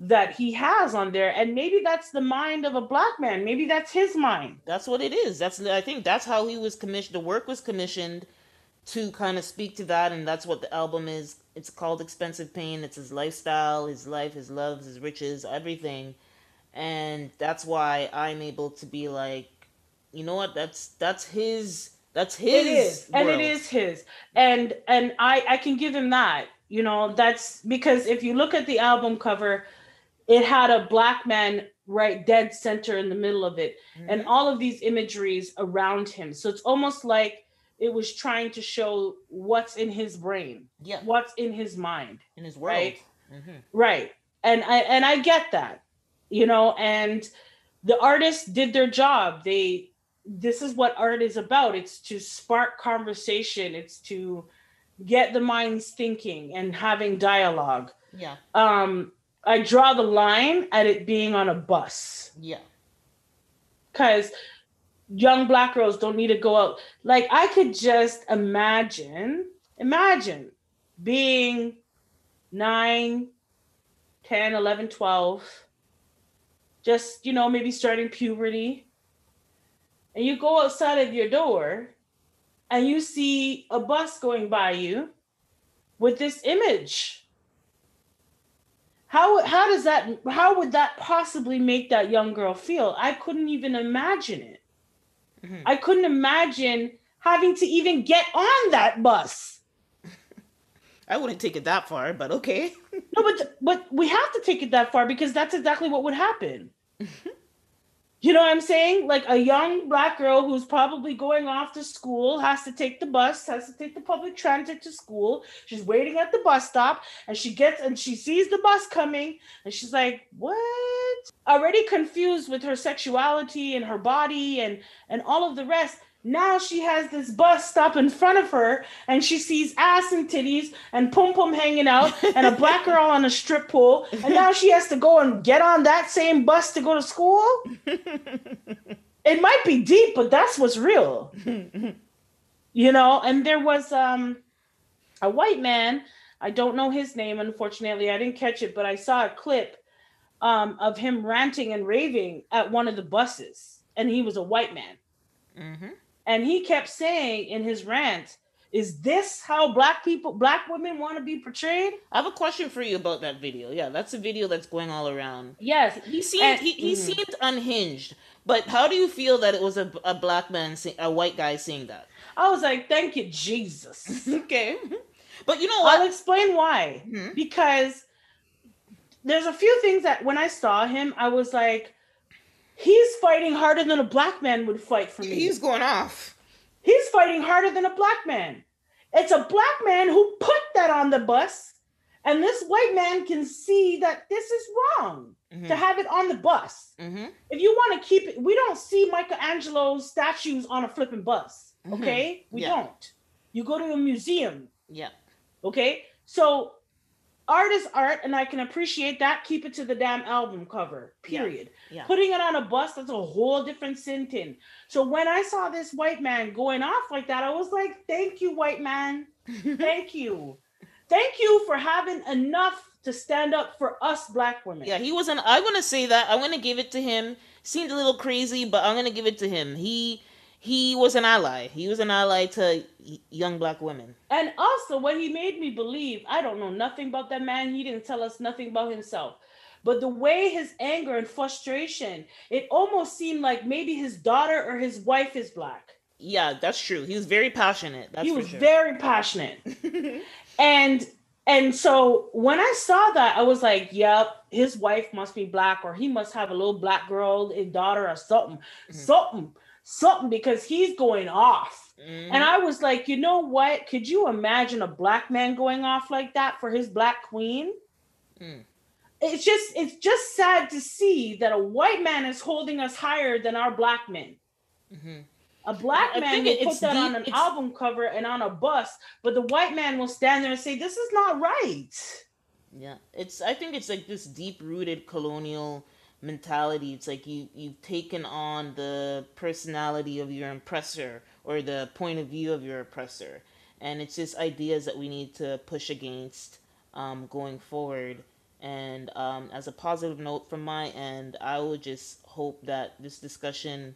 that he has on there, and maybe that's the mind of a black man. Maybe that's his mind. That's what it is. That's I think that's how he was commissioned. The work was commissioned to kind of speak to that, and that's what the album is. It's called Expensive Pain. It's his lifestyle, his life, his loves, his riches, everything, and that's why I'm able to be like, you know what? That's that's his. That's his. it is, and it is his, and and I I can give him that. You know, that's because if you look at the album cover, it had a black man right dead center in the middle of it. and Mhm. all of these imageries around him. So it's almost like it was trying to show what's in his brain, yeah, what's in his mind. in his world. right. hmm Right. And I and I get that. You know, and the artists did their job. They this is what art is about. It's to spark conversation. It's to get the minds thinking and having dialogue. Yeah, Um I draw the line at it being on a bus. yeah, because young black girls don't need to go out. Like I could just imagine, imagine being 9, 10, 11, 12, just, you know, maybe starting puberty. And you go outside of your door and you see a bus going by you with this image. How how does that how would that possibly make that young girl feel? I couldn't even imagine it. Mhm. I couldn't imagine having to even get on that bus. I wouldn't take it that far, but okay. No, but but we have to take it that far because that's exactly what would happen. You know what I'm saying? Like a young black girl who's probably going off to school has to take the bus, has to take the public transit to school. She's waiting at the bus stop and she gets and she sees the bus coming and she's like, "What?" Already confused with her sexuality and her body and and all of the rest. Now she has this bus stop in front of her and she sees ass and titties and pum pum hanging out and a black girl on a strip pole. And now she has to go and get on that same bus to go to school. It might be deep, but that's what's real. You know, and there was um a white man, I don't know his name, unfortunately. I didn't catch it, but I saw a clip um of him ranting and raving at one of the buses, and he was a white man. hmm And he kept saying in his rant, is this how black people, black women want to be portrayed? I have a question for you about that video. Yeah, that's a video that's going all around. Yes. He seemed And- he, he Mhm. seemed unhinged. But how do you feel that it was a, a black man, say, a white guy saying that? I was like, thank you, Jesus. okay, but you know I'll explain why. Mhm. Because there's a few things that when I saw him, I was like, he's fighting harder than a black man would fight for me. He's going off. He's fighting harder than a black man. It's a black man who put that on the bus, and this white man can see that this is wrong Mhm. to have it on the bus. Mhm. If you want to keep it, we don't see Michelangelo's statues on a flipping bus. Mhm. Okay, we Yeah. don't. You go to a museum. Yeah. Okay, so art is art, and I can appreciate that. Keep it to the damn album cover. Period. Yeah. Putting it on a bus, that's a whole different sentence. So when I saw this white man going off like that, I was like, "Thank you, white man. Thank you, thank you for having enough to stand up for us black women." Yeah, he wasn't. I'm gonna say that. I'm gonna give it to him. Seemed a little crazy, but I'm gonna give it to him. He he was an ally. He was an ally to young black women. And also, what he made me believe, I don't know nothing about that man. He didn't tell us nothing about himself. But the way his anger and frustration, it almost seemed like maybe his daughter or his wife is black. Yeah, that's true. He was very passionate. That's he was sure. very passionate. and and so when I saw that, I was like, yep, his wife must be black, or he must have a little black girl, a daughter, or something, Mhm. something, something, because he's going off. Mhm. And I was like, you know what? Could you imagine a black man going off like that for his black queen? Mm. It's just it's just sad to see that a white man is holding us higher than our black men. Mhm. A black I man will put that on an album cover and on a bus, but the white man will stand there and say, "This is not right." Yeah, it's. I think it's like this deep-rooted colonial mentality. It's like you you've taken on the personality of your oppressor or the point of view of your oppressor, and it's just ideas that we need to push against um, going forward. And um, as a positive note from my end, I would just hope that this discussion,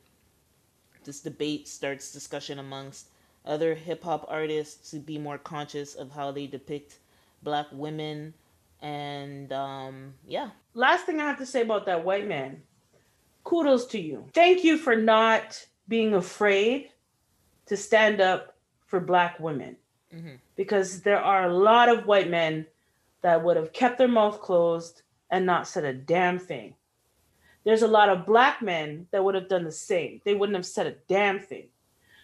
this debate, starts discussion amongst other hip hop artists to be more conscious of how they depict black women and um yeah Last thing I have to say about that white man. Kudos to you. Thank you for not being afraid to stand up for black women. Mhm. because there are a lot of white men that would have kept their mouth closed and not said a damn thing. There's a lot of black men that would have done the same. They wouldn't have said a damn thing.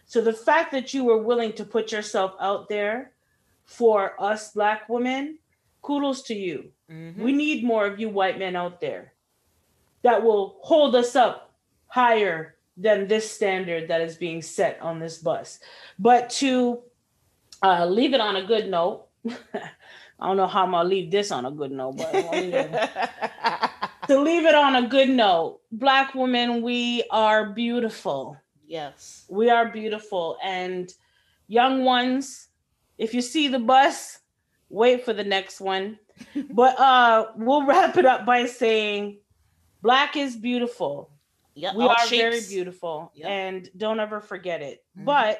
So the fact that you were willing to put yourself out there for us black women, kudos to you. Mhm. We need more of you white men out there that will hold us up higher than this standard that is being set on this bus. But to uh, leave it on a good note, I don't know how I'm gonna leave this on a good note, but I'm gonna leave it- to leave it on a good note, black women, we are beautiful. yes We are beautiful. And young ones, if you see the bus, wait for the next one. but uh we'll wrap it up by saying black is beautiful. yeah We are very beautiful Yeah. and don't ever forget it. Mhm. But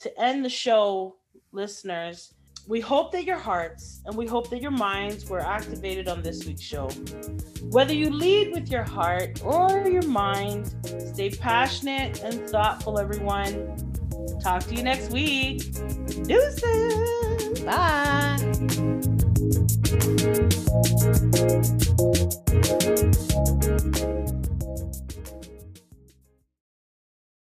to end the show, listeners, we hope that your hearts and we hope that your minds were activated on this week's show. Whether you lead with your heart or your mind, stay passionate and thoughtful, everyone. Talk to you next week. Deuces. Bye.